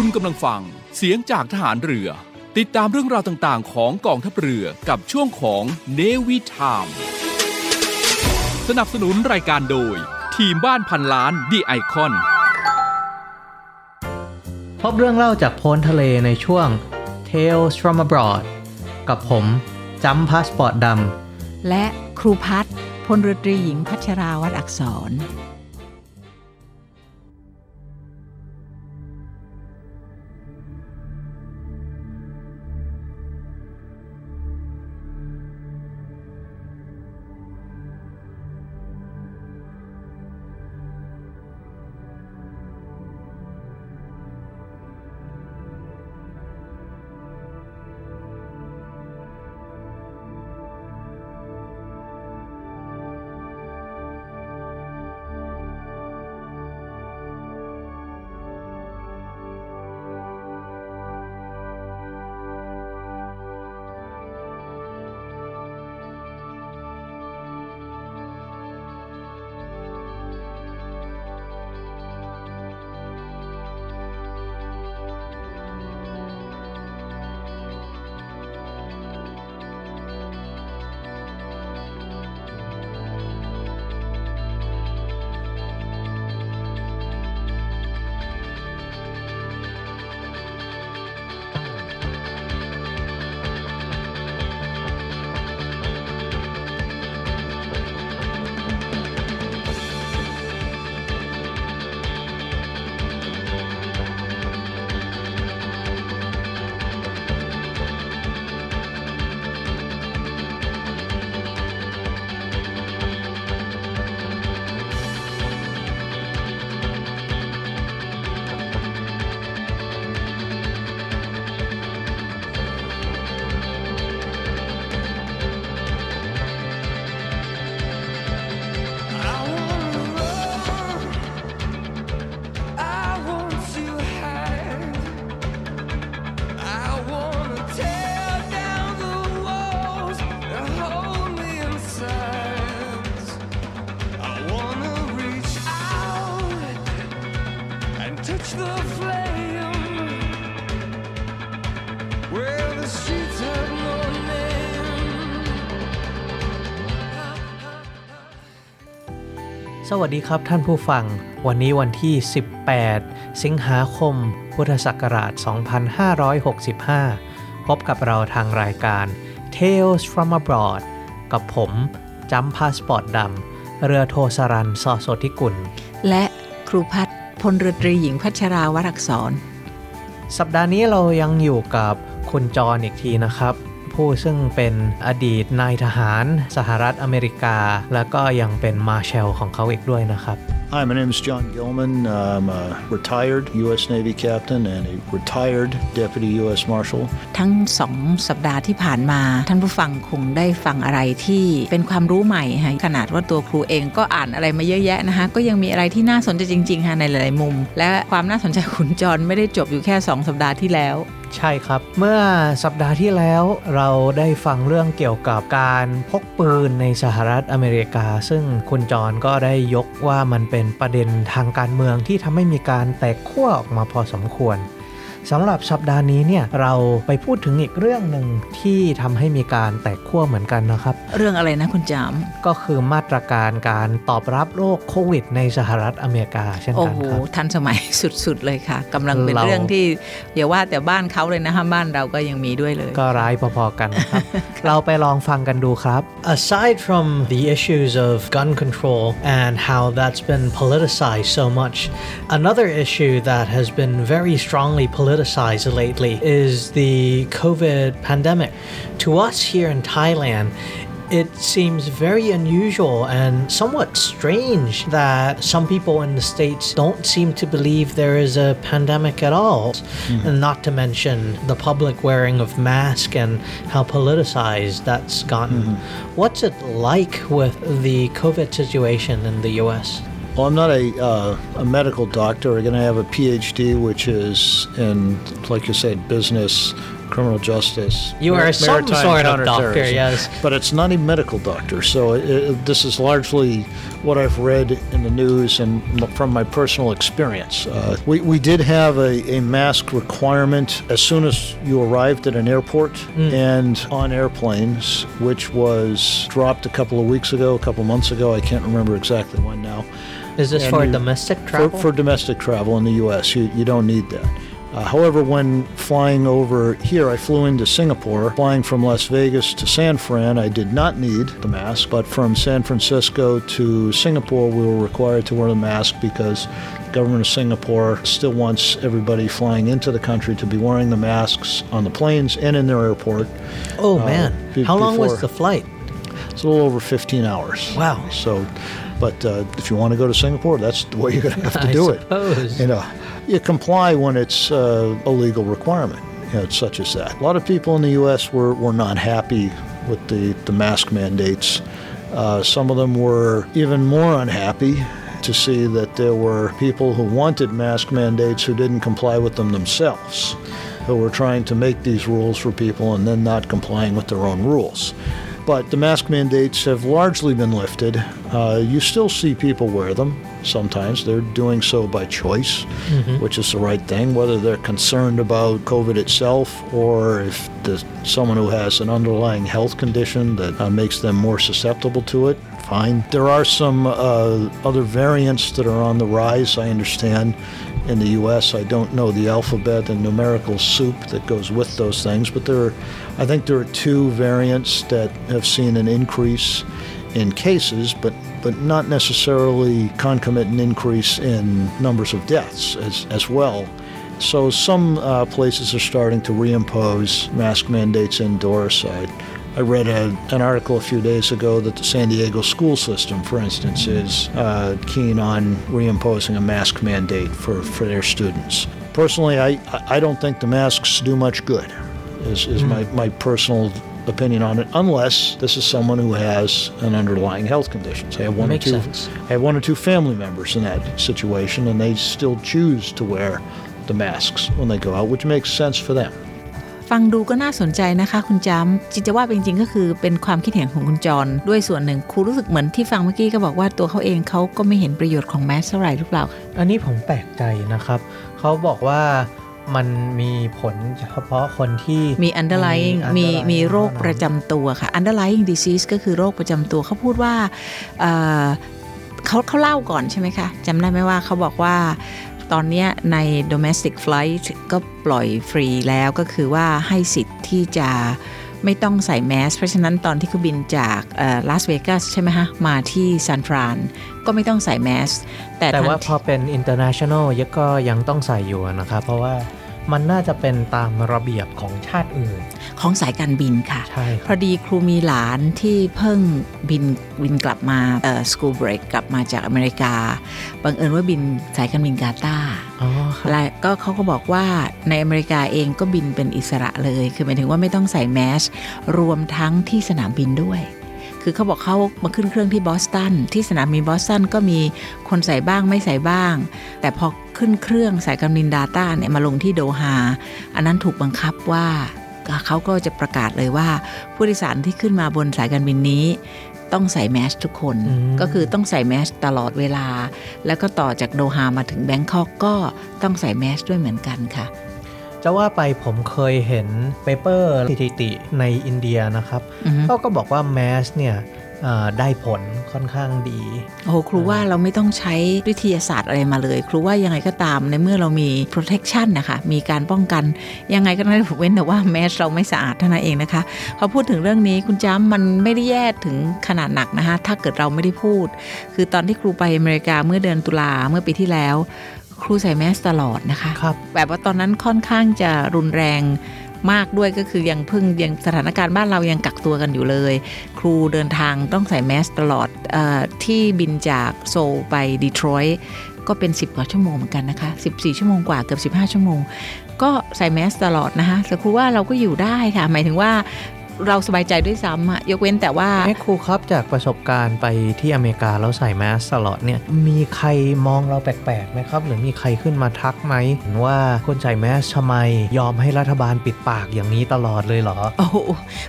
คุณกำลังฟัง เสียงจากทหารเรือ ติดตามเรื่องราวต่างๆ ของกองทัพเรือกับช่วงของ Navy Time สนับสนุนรายการโดย ทีมบ้านพันล้านดีไอคอนพบเรื่องเล่าจากโพ้นทะเลในช่วง Tales from abroad กับผมจ้ำพาสปอร์ตดำและครูพัฒพลเรือตรีหญิงพัชราวัดอักษร สวัสดีครับท่านผู้ฟัง วันนี้วันที่ 18 สิงหาคม พุทธศักราช 2565 พบกับเราทางรายการ Tales from abroad กับผมจ้ำพาสปอร์ตดำ เรือโทสรันสอสธิกุล และครูพัฒพลเรือตรีหญิงพัชราวรักษร สัปดาห์นี้เรายังอยู่กับคุณจอห์นอีกทีนะครับ ผู้ซึ่งเป็นอดีตนายทหารสหรัฐอเมริกา แล้วก็ยังเป็นมาเชลของเขาอีกด้วยนะครับ Hi, my name is John Gilman. I'm a retired U.S. Navy captain and a retired Deputy U.S. Marshal. ทั้งสองสัปดาห์ที่ผ่านมา ท่านผู้ฟังคงได้ฟังอะไรที่เป็นความรู้ใหม่ฮะขนาดว่าตัวครูเองก็อ่านอะไรมาเยอะแยะนะคะก็ยังมีอะไรที่น่าสนใจจริงๆค่ะในหลายๆมุม และความน่าสนใจขุนจรไม่ได้จบอยู่แค่ 2 สัปดาห์ที่แล้วใช่ครับ เมื่อสัปดาห์ที่แล้วเราได้ฟังเรื่องเกี่ยวกับการพกปืนในสหรัฐอเมริกา ซึ่งคุณจรก็ได้ยกว่ามันเป็นประเด็นทางการเมืองที่ทำให้มีการแตกขั้วออกมาพอสมควร สำหรับสัปดาห์นี้เนี่ยเราไปพูดถึงอีกเรื่องหนึ่งที่ทำให้มีการแตกขั้วเหมือนกันนะครับ เรื่องอะไรนะคุณจามก็คือมาตรการการตอบรับโรคโควิด ในสหรัฐอเมริกาเช่นกันครับโอ้โหทันสมัยสุดๆเลยค่ะกำลังเป็นเรื่องที่อย่าว่าแต่บ้านเขาเลยนะฮะบ้านเราก็ยังมีด้วยเลย ก็ร้ายพอๆกันครับเราไปลองฟังกันดูครับ Aside from the issues of gun control and how that's been politicized so much another issue that has been very strongly politicized politicized lately is the COVID pandemic. To us here in Thailand, it seems very unusual and somewhat strange that some people in the States don't seem to believe there is a pandemic at all. Mm-hmm. And not to mention the public wearing of masks and how politicized that's gotten. Mm-hmm. What's it like with the COVID situation in the US? Well, I'm not a, uh, a medical doctor. I'm going to have a PhD, which is in, like you said, business criminal justice. You are some sort of doctor, yes. But it's not a medical doctor. So it, it- this is largely what I've read in the news and m- from my personal experience. Uh, we, we did have a, a mask requirement as soon as you arrived at an airport and on airplanes, which was dropped a couple of weeks ago, a couple months ago. I can't remember exactly when now. Is this for you- domestic travel? for domestic travel in the U.S., you, you don't need that. Uh, however, when flying over here, I flew into Singapore. Flying from Las Vegas to San Fran, I did not need the mask, but from San Francisco to Singapore, we were required to wear the mask because the government of Singapore still wants everybody flying into the country to be wearing the masks on the planes and in their airport. oh uh, man, be- how long was the flight? It's a little over 15 hours. Wow. So, but uh, if you want to go to Singapore, that's the way you're going to have to do it. You know, you comply when it's uh, a legal requirement, you know, such as that. A lot of people in the U.S. were, were not happy with the, the mask mandates. Uh, some of them were even more unhappy to see that there were people who wanted mask mandates who didn't comply with them themselves, who were trying to make these rules for people and then not complying with their own rules. But the mask mandates have largely been lifted. Uh, you still see people wear them sometimes. They're doing so by choice, which is the right thing, whether they're concerned about COVID itself or if there's someone who has an underlying health condition that uh, makes them more susceptible to it. Fine. There are some uh, other variants that are on the rise, I understand, in the U.S. I don't know the alphabet and numerical soup that goes with those things, but there are, I think there are two variants that have seen an increase in cases, but but not necessarily concomitant increase in numbers of deaths as, as well. So some uh, places are starting to reimpose mask mandates indoors. I, I read a, an article a few days ago that the San Diego school system, for instance, is uh, keen on reimposing a mask mandate for, for their students. Personally, I, I don't think the masks do much good, is, is my, my personal opinion on it, unless this is someone who has an underlying health condition. Say I have one or two, sense. I have one or two family members in that situation, and they still choose to wear the masks when they go out, which makes sense for them. ฟังดูก็น่าสนใจนะคะคุณจำจิตจะว่าเป็นจริงๆก็คือเป็นความคิดเห็นของคุณจร ด้วยส่วนหนึ่งครูรู้สึกเหมือนที่ฟังเมื่อกี้ก็บอกว่าตัวเขาเองเขาก็ไม่เห็นประโยชน์ของแมสเท่าไหร่หรือเปล่า อันนี้ผมแปลกใจนะครับเขาบอกว่ามันมีผลเฉพาะคนที่มี underlying มี underlying มีโรคเท่านั้นประจำตัวค่ะ underlying disease ก็คือโรคประจำตัวเขาพูดว่าเอ่อเขาเขาเล่าก่อนใช่ไหมคะจำได้ไหมว่าเขาบอกว่า ตอนเนี้ยใน domestic flight ก็ปล่อยฟรีแล้วก็คือว่าให้สิทธิ์ที่จะไม่ต้องใส่แมส เพราะฉะนั้นตอนที่เขาบินจากลาสเวกัสใช่ไหมฮะ มาที่ซานฟรานก็ไม่ต้องใส่แมส แต่แต่ว่าทันพอเป็น international ยังก็ยังต้องใส่อยู่นะครับ เพราะว่า มันน่าจะเป็นตามระเบียบของชาติอื่น ของสายการบินค่ะใช่คพรับอดีครูมีหลานที่เพิ่งบินบินกลับมาเอ่อ school break กลับมาจากอเมริกา บังเอิญว่าบินสายการบินกาตาร์อ๋อครับและก็เขาก็บอกว่าในอเมริกาเองก็บินเป็นอิสระเลย คือหมายถึงว่าไม่ต้องใส่แมสรวมทั้งที่สนามบินด้วย คือเขาบอกเขามาขึ้นเครื่องที่บอสตันที่สนามบินบอสตันก็มีคนใส่บ้างไม่ใส่บ้าง แต่พอขึ้นเครื่องสายการบินดาต้าเนี่ยมาลงที่โดฮาอันนั้นถูกบังคับว่าเขาก็จะประกาศเลยว่า ผู้โดยสารที่ขึ้นมาบนสายการบินนี้ต้องใส่แมสทุกคนอืมก็คือต้องใส่แมสตลอดเวลา แล้วก็ต่อจากโดฮามาถึงแบงคอกก็ต้องใส่แมสด้วยเหมือนกันค่ะ จะว่าไปผมเคยเห็นpaper สถิติในอินเดียนะครับอือฮึเขาก็บอกว่าแมสเนี่ยเอ่อได้ผลค่อนข้างดี โอ้โหครูว่าเราไม่ต้องใช้วิทยาศาสตร์อะไรมาเลย ครูว่ายังไงก็ตามในเมื่อเรามี protection นะคะ มีการป้องกัน ยังไงก็ได้เว้นแต่ว่าแมสเราไม่สะอาดเท่านั้นเองนะคะ พอพูดถึงเรื่องนี้คุณจ้ำมันไม่ได้แย่ถึงขนาดหนักนะคะ ถ้าเกิดเราไม่ได้พูด คือตอนที่ครูไปอเมริกาเมื่อเดือนตุลาเมื่อปีที่แล้ว ครูใส่แมสตลอดนะคะครับแบบว่าตอนนั้นค่อนข้างจะรุนแรงมากด้วยก็คือยังเพิ่งยังสถานการณ์บ้านเรายังกักตัวกันอยู่เลย ครูเดินทางต้องใส่แมสตลอดเออที่บินจากโซลไปดีทรอยต์ก็เป็น 10 กว่าชั่วโมงเหมือนกันนะคะ 14 ชั่วโมงกว่าเกือบ 15 ชั่วโมง ก็ใส่แมสตลอดนะคะแต่ครูว่าเราก็อยู่ได้ค่ะ หมายถึงว่า เราสบายใจด้วยซ้ำอะยกเว้นแต่ว่าแม่ครูครับจากประสบการณ์ไปที่อเมริกาแล้วใส่แมสตลอดเนี่ยมีใครมองเราแปลกๆไหมครับ หรือมีใครขึ้นมาทักไหมว่าคนใส่แมสทำไมยอมให้รัฐบาลปิดปากอย่างนี้ตลอดเลยเหรอโอ้โห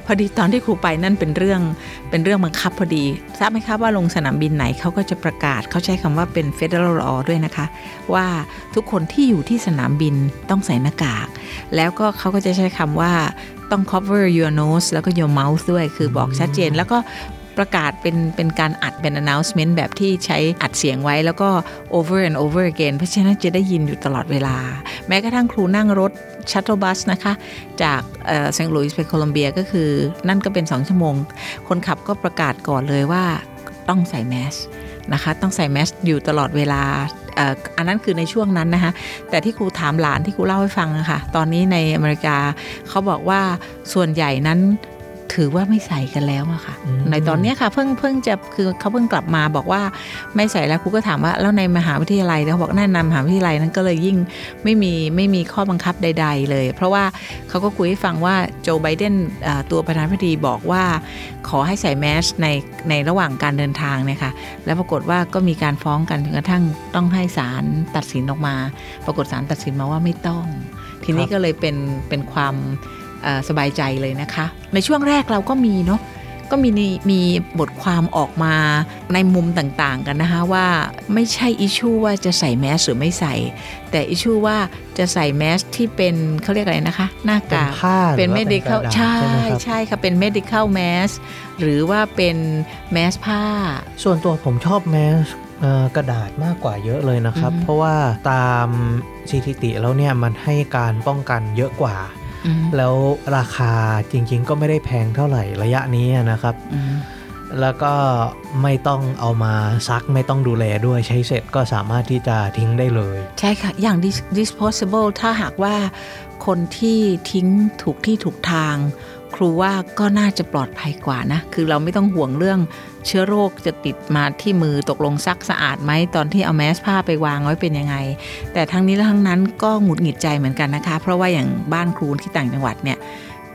พอดีตอนที่ครูไปนั่นเป็นเรื่องเป็นเรื่องบังคับพอดี ทราบไหมครับว่าลงสนามบินไหนเขาก็จะประกาศเขาใช้คำว่าเป็น federal law ด้วยนะคะ ว่าทุกคนที่อยู่ที่สนามบินต้องใส่หน้ากาก แล้วก็เขาก็จะใช้คำว่า ต้อง cover your nose แล้วก็ your mouth ด้วย คือบอกชัดเจนแล้วก็ประกาศเป็นเป็นการอัดเป็น announcement แบบที่ใช้อัดเสียงไว้แล้วก็ over and over again เพราะฉะนั้นจะได้ยินอยู่ตลอดเวลา แม้กระทั่งครูนั่งรถ shuttle bus นะคะ จากเซนต์หลุยส์ไปโคลัมเบียก็คือ นั่นก็เป็น 2 ชั่วโมง คนขับก็ประกาศก่อนเลยว่าต้องใส่แมส นะคะ ต้องใส่แมสอยู่ตลอดเวลาอันนั้นคือในช่วงนั้นนะคะ แต่ที่ครูถามหลานที่ครูเล่าให้ฟังนะคะตอนนี้ในอเมริกาเขาบอกว่าส่วนใหญ่นั้น ถือว่าไม่ใส่กันแล้วอะค่ะอืมในตอนเนี้ยค่ะเพิ่งเพิ่งจะคือเขาเพิ่งกลับมาบอกว่าไม่ใส่แล้วครูก็ถามว่าแล้วในมหาวิทยาลัยเขาบอกแนะนำมหาวิทยาลัยนั้นก็เลยยิ่งไม่มีไม่มีข้อบังคับใด ๆ เลย เพราะว่าเขาก็คุยให้ฟังว่าโจไบเดนเอ่อตัวประธานาธิบดีบอกว่า ขอให้ใส่แมสในในระหว่างการเดินทางเนี่ยค่ะแล้วปรากฏว่าก็มีการฟ้องกันจนกระทั่งต้องให้ศาลตัดสินออกมา ปรากฏศาลตัดสินมาว่าไม่ต้อง ทีนี้ครับก็เลยเป็นเป็นความเอ่อ สบายใจเลยนะคะ ในช่วงแรกเราก็มีเนาะก็มีมีบทความออกมาในมุมต่างๆกันนะคะว่าไม่ใช่อิชูว่าจะใส่แมสหรือไม่ใส่ แต่อิชูว่าจะใส่แมสที่เป็นเขาเรียกอะไรนะคะ หน้าเป็นกากผ้าหรือเป็นว่า medical กระดาษใช่ไหมครับใช่ค่ะเป็น medical mask หรือว่าเป็นแมสผ้า ส่วนตัวผมชอบแมสเอ่อกระดาษมากกว่าเยอะเลยนะครับอือฮึเพราะว่าตามสถิติแล้วเนี่ยมันให้การป้องกันเยอะกว่าอืม แล้วราคาจริง ๆ ก็ไม่ได้แพงเท่าไหร่ระยะนี้นะครับอืมแล้วก็ไม่ต้องเอามาซักไม่ต้องดูแลด้วยใช้เสร็จก็สามารถที่จะทิ้งได้เลย ใช่ค่ะ อย่าง dis- disposable ถ้าหากว่าคนที่ทิ้งถูกที่ถูกทางค รูว่าก็น่าจะปลอดภัยกว่านะ คือเราไม่ต้องห่วงเรื่องเชื้อโรคจะติดมาที่มือตกลงซักสะอาดไหมตอนที่เอาแมสผ้าไปวางไว้เป็นยังไง แต่ทั้งนี้และทั้งนั้นก็หงุดหงิดใจเหมือนกันนะคะ เพราะว่าอย่างบ้านครูที่ต่างจังหวัดเนี่ย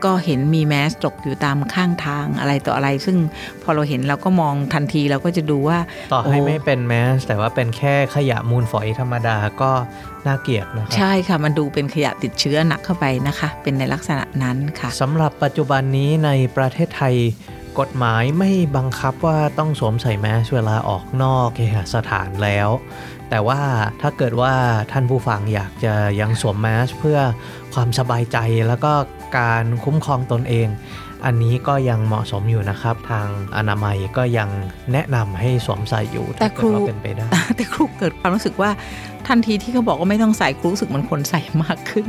ก็เห็นมีแมสตกอยู่ตามข้างทางอะไรต่ออะไร ซึ่งพอเราเห็นเราก็มองทันทีเราก็จะดูว่า ต่อให้โอ้ไม่เป็นแมสแต่ว่าเป็นแค่ขยะมูลฝอยธรรมดาก็น่าเกลียดนะครับใช่ค่ะ มันดูเป็นขยะติดเชื้อหนักเข้าไปนะคะ เป็นในลักษณะนั้นค่ะสำหรับปัจจุบันนี้ในประเทศไทยกฎหมายไม่บังคับว่าต้องสวมใส่แมสเวลาออกนอกเคหสถานแล้ว แต่ว่าถ้าเกิดว่าท่านผู้ฟังอยากจะยังสวมแมสเพื่อความสบายใจแล้วก็การคุ้มครองตนเอง อันนี้ก็ยังเหมาะสมอยู่นะครับ ทางอนามัยก็ยังแนะนำให้สวมใส่อยู่แต่ถ้าครูเกิดว่าเป็นไปได้แต่ครูเกิดความรู้สึกว่าทันทีที่เขาบอกว่าไม่ต้องใส่ครูรู้สึกเหมันคนใส่มากขึ้น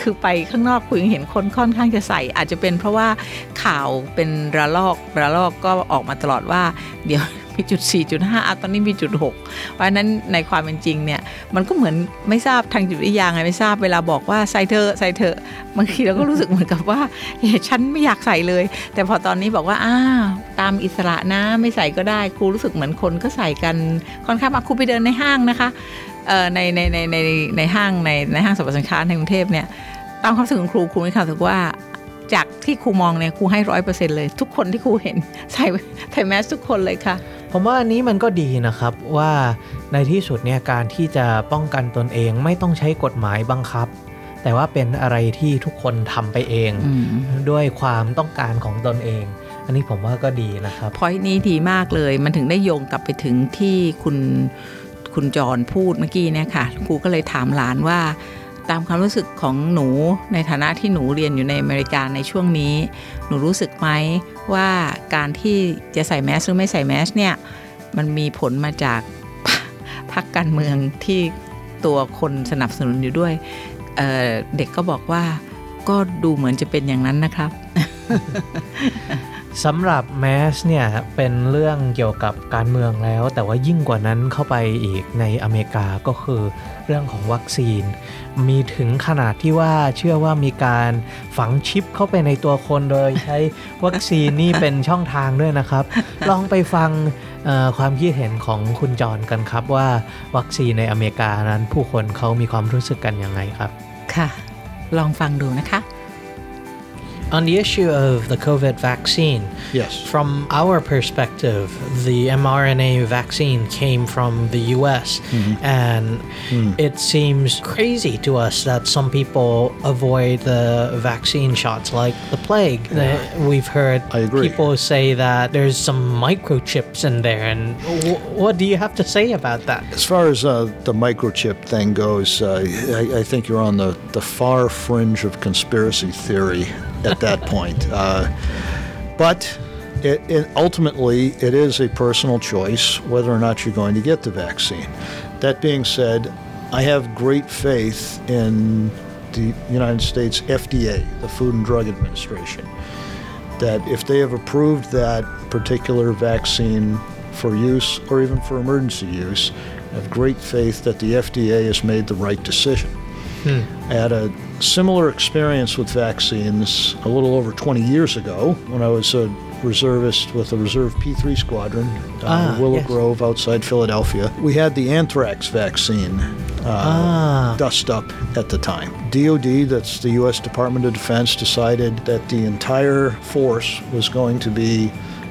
คือไปข้างนอกครูยังเห็นคนค่อนข้างจะใส่ อาจจะเป็นเพราะว่าข่าวเป็นระลอกระลอกก็ออกมาตลอดว่า เดี๋ยว มีจุด4จุด5อะตอนนี้มีจุด6เพราะนั้นในความเป็นจริงเนี่ยมันก็เหมือนไม่ทราบทางจิตวิทยาไงไม่ทราบเวลาบอกว่าใส่เธอใส่เธอบางทีเราก็รู้สึกเหมือนกับว่าเฮ้ฉันไม่อยากใส่เลย แต่พอตอนนี้บอกว่าอ้าตามอิสระนะไม่ใส่ก็ได้ครูรู้สึกเหมือนคนก็ใส่กันค่อนข้างมาครูไปเดินในห้างนะคะในในในในในห้างในในห้างสรรพสินค้าในกรุงเทพเนี่ยตามความรู้สึกของครูครูมีความรู้สึกว่าจากที่ครูมองเนี่ยครูให้ร้อยเปอร์เซ็นต์เลย ทุกคนที่ครูเห็นใส่ใส่แมสทุกคนเลยค่ะ ผมว่าอันนี้มันก็ดีนะครับว่าในที่สุดเนี่ยการที่จะป้องกันตนเองไม่ต้องใช้กฎหมายบังคับ แต่ว่าเป็นอะไรที่ทุกคนทำไปเองอืมด้วยความต้องการของตนเอง อันนี้ผมว่าก็ดีนะครับพอยนี้ดีมากเลยมันถึงได้โยงกลับไปถึงที่คุณคุณจรพูดเมื่อกี้เนี่ยค่ะครูก็เลยถามหลานว่า ตามความรู้สึกของหนูในฐานะที่หนูเรียนอยู่ในอเมริกาในช่วงนี้ หนูรู้สึกไหมว่าการที่จะใส่แมสหรือไม่ใส่แมสเนี่ยมันมีผลมาจากพรรคการเมืองที่ตัวคนสนับสนุนอยู่ด้วยเเด็กก็บอกว่าก็ดูเหมือนจะเป็นอย่างนั้นนะครับ สำหรับแมสเนี่ยเป็นเรื่องเกี่ยวกับการเมืองแล้ว แต่ว่ายิ่งกว่านั้นเข้าไปอีกในอเมริกาก็คือเรื่องของวัคซีน มีถึงขนาดที่ว่าเชื่อว่ามีการฝังชิปเข้าไปในตัวคนโดยใช้วัคซีนนี่เป็นช่องทางด้วยนะครับ ลองไปฟังเอ่อความคิดเห็นของคุณจรกันครับว่าวัคซีนในอเมริกานั้นผู้คนเขามีความรู้สึกกันยังไงครับ ค่ะ ลองฟังดูนะคะ On the issue of the COVID vaccine, Yes. from our perspective, the mRNA vaccine came from the US, and it seems crazy to us that some people avoid the vaccine shots like the plague. The- We've heard I agree. people say that there's some microchips in there, and w- what do you have to say about that? As far as uh, the microchip thing goes, uh, I, I think you're on the, the far fringe of conspiracy theory at that point. Uh, but it, it, ultimately, it is a personal choice whether or not you're going to get the vaccine. That being said, I have great faith in the United States FDA, the Food and Drug Administration, that if they have approved that particular vaccine for use or even for emergency use, I have great faith that the FDA has made the right decision. I had a similar experience with vaccines a little over 20 years ago when I was a reservist with the Reserve P3 Squadron, uh, Ah, Willow yes. Grove outside Philadelphia. We had the anthrax vaccine uh, Ah. dust up at the time. DoD, that's the U.S. Department of Defense, decided that the entire force was going to be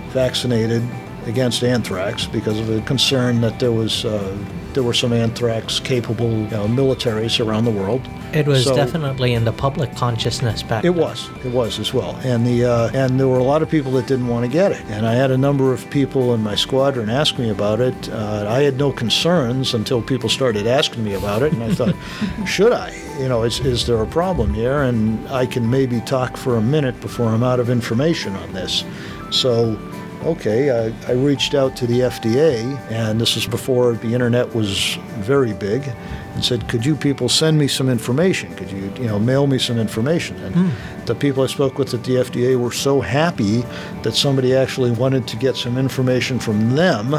vaccinated against anthrax because of a concern that there was uh, there were some anthrax capable you know, militaries around the world. It was So- definitely in the public consciousness back It then. was. It was as well. And the uh, and there were a lot of people that didn't want to get it. And I had a number of people in my squadron ask me about it. Uh, I had no concerns until people started asking me about it, and I thought, should I? You know, is is there a problem here? And I can maybe talk for a minute before I'm out of information on this. So. Okay, I, I reached out to the FDA, and this was before the internet was very big, and said, "Could you people send me some information? Could you, you know, mail me some information?" And hmm. the people I spoke with at the FDA were so happy that somebody actually wanted to get some information from them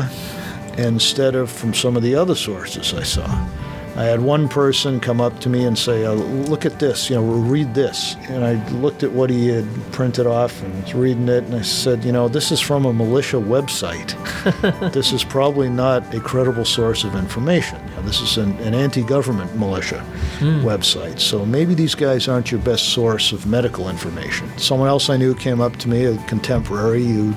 instead of from some of the other sources I saw. I had one person come up to me and say, uh, "Look at this, you know, read this." And I looked at what he had printed off and was reading it, and I said, "You know, this is from a militia website. this is probably not a credible source of information. You know, this is an, an anti-government militia website. So maybe these guys aren't your best source of medical information." Someone else I knew came up to me, a contemporary, who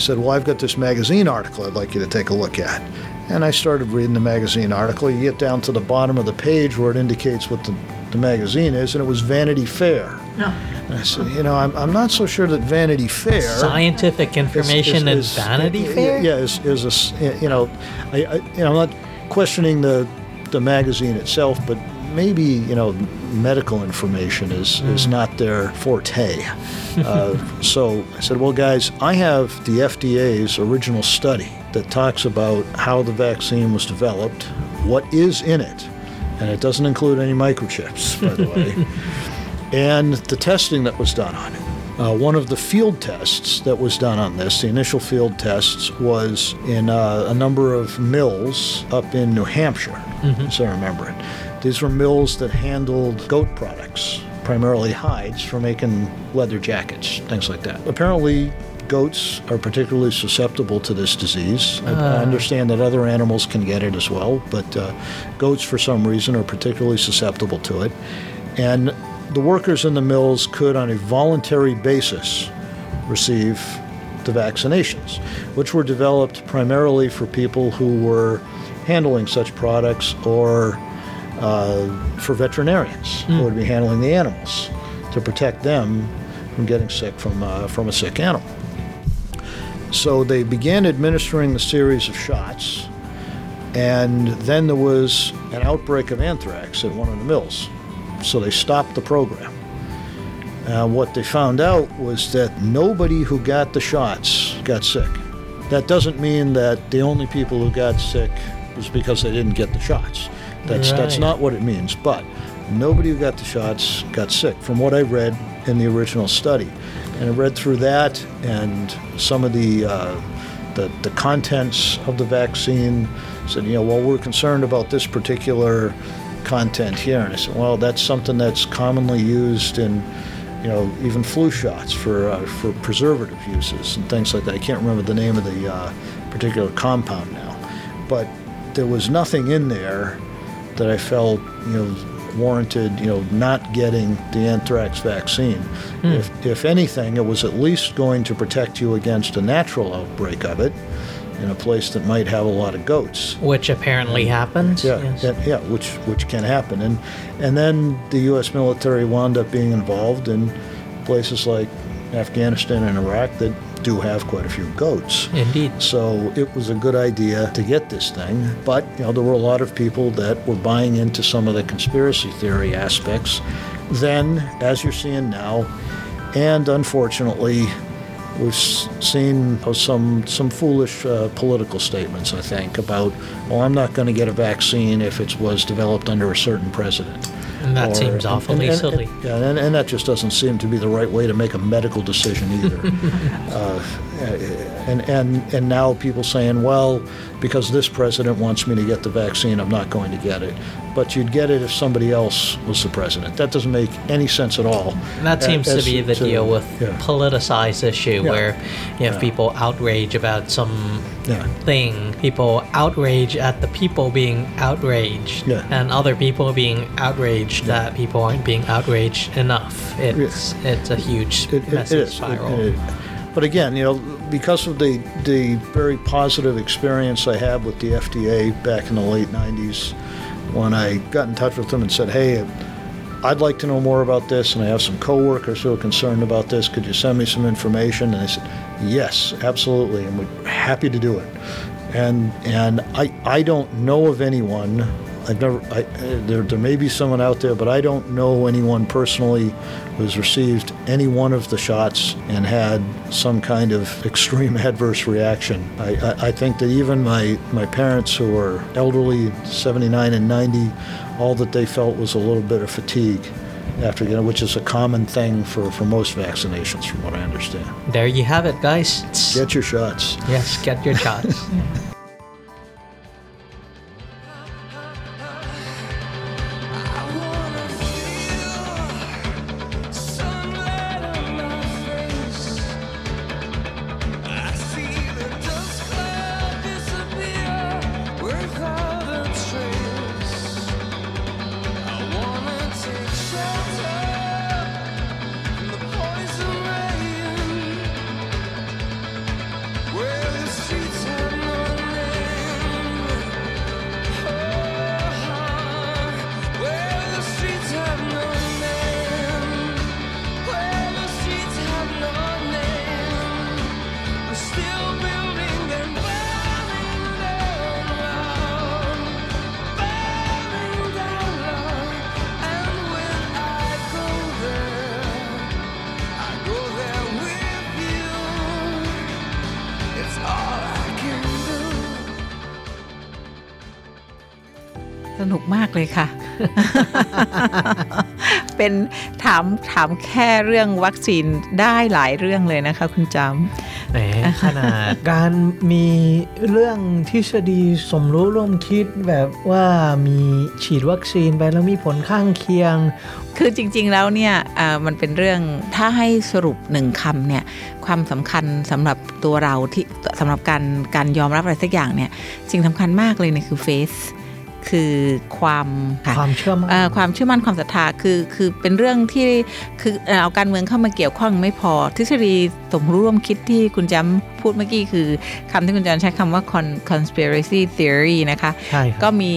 said, Well, I've got this magazine article I'd like you to take a look at. And I started reading the magazine article. You get down to the bottom of the page where it indicates what the, the magazine is, and it was Vanity Fair. And I said, You know, I'm, I'm not so sure that Vanity Fair. Scientific is- information and is- Vanity yeah, Fair? Yeah, is, is a, s- you know, I, I, you know, I'm not questioning the, the magazine itself, but maybe, you know, medical information is, is not their forte. uh, so I said, well, guys, I have the FDA's original study that talks about how the vaccine was developed, what is in it, and it doesn't include any microchips, by the way and the testing that was done on it. Uh, one of the field tests that was done on this, the initial field tests, was in uh, a number of mills up in New Hampshire, as I remember it. These were mills that handled goat products, primarily hides, for making leather jackets, things like that. Apparently, goats are particularly susceptible to this disease. I, I understand that other animals can get it as well, but uh, goats, for some reason, are particularly susceptible to it. And the workers in the mills could, on a voluntary basis, receive the vaccinations, which were developed primarily for people who were handling such products or for veterinarians who would be handling the animals to protect them from getting sick from, uh, from a sick animal. So they began administering the series of shots, and then there was an outbreak of anthrax at one of the mills. So they stopped the program. Uh, what they found out was that nobody who got the shots got sick. That doesn't mean that the only people who got sick was because they didn't get the shots. That's that's not what it means. But nobody who got the shots got sick, from what I read in the original study. And I read through that and some of the uh, the, the contents of the vaccine. Said, you know, well, we're concerned about this particular content here. And I said, well, that's something that's commonly used in, you know, even flu shots for uh, for preservative uses and things like that. I can't remember the name of the uh, particular compound now, but there was nothing in there that I felt, you know, warranted, you know, not getting the anthrax vaccine. Hmm. If, if anything, it was at least going to protect you against a natural outbreak of it in a place that might have a lot of goats. Which apparently happens. Yeah, yes. yeah, yeah, which which can happen, and and then the U.S. military wound up being involved in places like Afghanistan and Iraq that do have quite a few goats. Indeed. So it was a good idea to get this thing, but you know there were a lot of people that were buying into some of the conspiracy theory aspects. Then, as you're seeing now, and unfortunately, we've seen some some foolish uh, political statements. I think about, well, I'm not going to get a vaccine if it was developed under a certain president. And that Or- seems awfully and- and- silly. yeah, and, and that just doesn't seem to be the right way to make a medical decision either. uh, and, and, and now people saying, well, because this president wants me to get the vaccine, I'm not going to get it. But you'd get it if somebody else was the president. That doesn't make any sense at all. And That seems As to be the deal with yeah. politicized issue Yeah. where you have Yeah. people outrage about some thing, people outrage at the people being outraged, Yeah. and other people being outraged that people aren't being outraged enough. It's it's a huge It- it. It- spiral. it- but again, you know, because of the the very positive experience I had with the FDA back in the late '90s, when I got in touch with them and said, "Hey, I'd like to know more about this, and I have some coworkers who are concerned about this. Could you send me some information?" And they said, "Yes, absolutely, and we're happy to do it." And and I I don't know of anyone. I've never. I, uh, there there may be someone out there, but I don't know anyone personally who's received any one of the shots and had some kind of extreme adverse reaction. I, I, I think that even my my parents, who are elderly, 79 and 90, all that they felt was a little bit of fatigue after you know, which is a common thing for, for most vaccinations, from what I understand. There you have it, guys. Get your shots. yes, get your shots. เลยค่ะ เป็นถามถามแค่เรื่องวัคซีนได้หลายเรื่องเลยนะคะ คุณจแหมขนาด การมีเรื่องทฤษฎีสมรู้ร่วมคิดแบบว่ามีฉีดวัคซีนไปแล้วมีผลข้างเคียงำคือจริง ๆ แล้วเนี่ยอ่ามันเป็นเรื่องถ้าให้สรุปหนึ่งคำเนี่ยความสำคัญสำหรับตัวเราที่สำหรับการการยอมรับอะไรสักอย่างเนี่ยสิ่งสำคัญมากเลยเนี่ยคือเฟส คือความค่ะความเชื่อมั่นเอ่อความเชื่อมั่นความศรัทธาคือคือเป็นเรื่องที่คือเอ่อเอาการเมืองเข้ามาเกี่ยวข้องไม่พอ ทฤษฎีสมรู้ร่วมคิดที่คุณจำพูดเมื่อกี้คือคำที่คุณจำใช้คำว่า con- conspiracy theory นะคะใช่ครับก็มี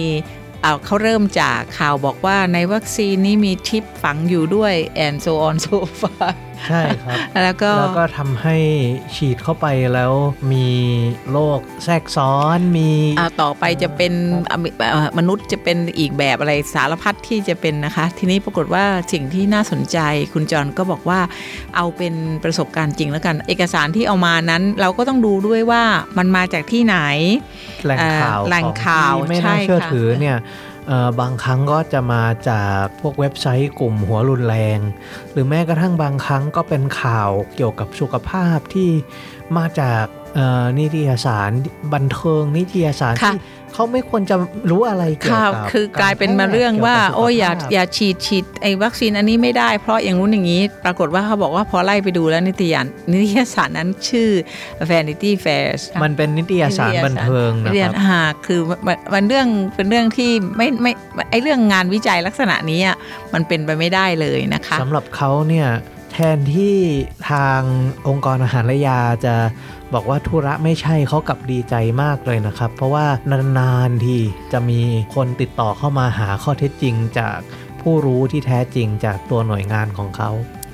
เอาเขาเริ่มจากข่าวบอกว่าในวัคซีนนี้มีชิปฝังอยู่ด้วย and so on so far ใช่ครับ แล้วก็แล้วก็ทำให้ฉีดเข้าไปแล้วมีโรคแทรกซ้อนมีอ่าต่อไปจะเป็นอะเอ่อมนุษย์จะเป็นอีกแบบอะไรสารพัดที่จะเป็นนะคะ ทีนี้ปรากฏว่าสิ่งที่น่าสนใจคุณจรก็บอกว่า เอาเป็นประสบการณ์จริงแล้วกัน เอกสารที่เอามานั้น เราก็ต้องดูด้วยว่ามันมาจากที่ไหนแหล่งข่าวเอ่อแหล่งข่าวของที่ไม่ใช่น่าเชื่อค่ะถือเนี่ยเอ่อ บางครั้งก็จะมาจากพวกเว็บไซต์กลุ่มหัวรุนแรง หรือแม้กระทั่งบางครั้งก็เป็นข่าวเกี่ยวกับสุขภาพที่มาจาก นิตยสารบันเทิงนิตยสารค่ะที่เขาไม่ควรจะรู้อะไรเกี่ยวค่ะกับคือกลายเป็นมาเรื่องว่าโอ้ยอย่าอย่าฉีดฉีดไอ้วัคซีนอันนี้ไม่ได้เพราะอย่างนู้นอย่างนี้ ปรากฏว่าเขาบอกว่าพอไล่ไปดูแล้วนิตยานนิตยสารนั้นชื่อ Vanity Fair มันเป็นนิตยสารบันเทิงนะเรีคยรันบหาคือมันมันเรื่องเป็นเรื่องที่ไม่ไม่ไอเรื่องงานวิจัยลักษณะนี้อะมันเป็นไปไม่ได้เลยนะคะสำหรับเขาเนี่ย แทนที่ทางองค์กรอาหารและยาจะบอกว่าธุระไม่ใช่เขากับดีใจมากเลยนะครับ เพราะว่านานๆทีจะมีคนติดต่อเข้ามาหาข้อเท็จจริงจากผู้รู้ที่แท้จริงจากตัวหน่วยงานของเขา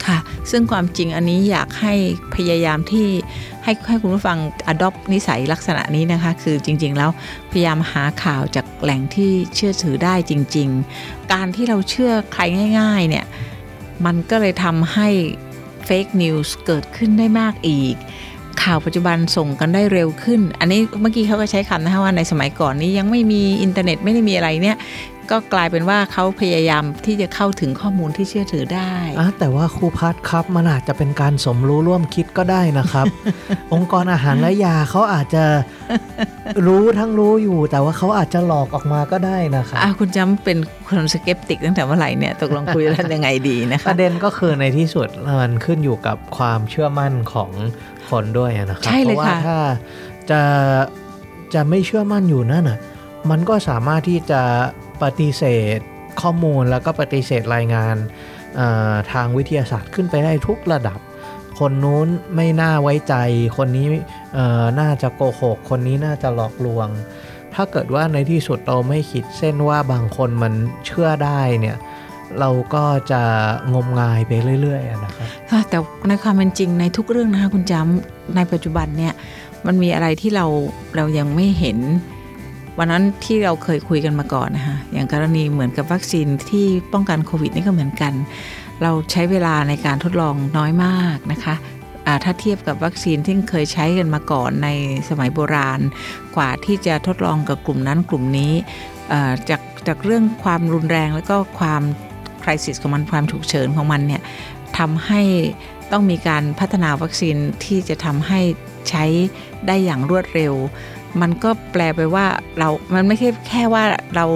ค่ะ ซึ่งความจริงอันนี้อยากให้พยายามที่ให้ให้คุณผู้ฟัง adopt นิสัยลักษณะนี้นะคะ คือจริง ๆ แล้วพยายามหาข่าวจากแหล่งที่เชื่อถือได้จริง ๆ การที่เราเชื่อใครง่าย ๆ เนี่ย มันก็เลยทำให้ fake news เกิดขึ้นได้มากอีก ข่าวปัจจุบันส่งกันได้เร็วขึ้น อันนี้เมื่อกี้เขาก็ใช้คำนะคะว่าในสมัยก่อนนี้ยังไม่มีอินเทอร์เน็ตไม่ได้มีอะไรเนี่ย ก็กลายเป็นว่าเขาพยายามที่จะเข้าถึงข้อมูลที่เชื่อถือได้อะแต่ว่าครูพัดครับมันอาจจะเป็นการสมรู้ร่วมคิดก็ได้นะครับ องค์กรอาหารและยาเขาอาจจะรู้ทั้งรู้อยู่ แต่ว่าเขาอาจจะหลอกออกมาก็ได้นะครับอะคุณจำเป็นคนสเก็ปติกตั้งแต่เมื่อไหร่เนี่ยตกลงคุยกันยังไงดีนะปคะระเด็นก็คือในที่สุดมันขึ้นอยู่กับความเชื่อมั่นของคนด้วยนะครับใช่เพเลยราะว่าค่ะถ้าจะจะไม่เชื่อมั่นอยู่นั่นน่ะมันก็สามารถที่จะ ปฏิเสธข้อมูลแล้วก็ปฏิเสธรายงานทางวิทยาศาสตร์ขึ้นไปได้ทุกระดับ คนนู้นไม่น่าไว้ใจ คนนี้น่าจะโกหก คนนี้น่าจะหลอกลวง ถ้าเกิดว่าในที่สุดเราไม่ขีดเส้นว่าบางคนมันเชื่อได้เนี่ยเราก็จะงมงายไปเรื่อยๆนะครับแต่ในความเป็นจริงในทุกเรื่องนะคะคุณจำในปัจจุบันเนี่ยมันมีอะไรที่เราเรายังไม่เห็น วันนั้นที่เราเคยคุยกันมาก่อนนะคะอย่างกรณีเหมือนกับวัคซีนที่ป้องกันโควิดนี่ก็เหมือนกัน เราใช้เวลาในการทดลองน้อยมากนะคะถ้าเทียบกับวัคซีนที่เคยใช้กันมาก่อนในสมัยโบราณ กว่าที่จะทดลองกับกลุ่มนั้นกลุ่มนี้จากจากเรื่องความรุนแรงแล้วก็ความคริสิสของมันความฉุกเฉินของมันเนี่ยทำให้ต้องมีการพัฒนาวัคซีนที่จะทำให้ใช้ได้อย่างรวดเร็ว มันก็แปลไปว่าเรา มันไม่ใช่แค่ว่าเรา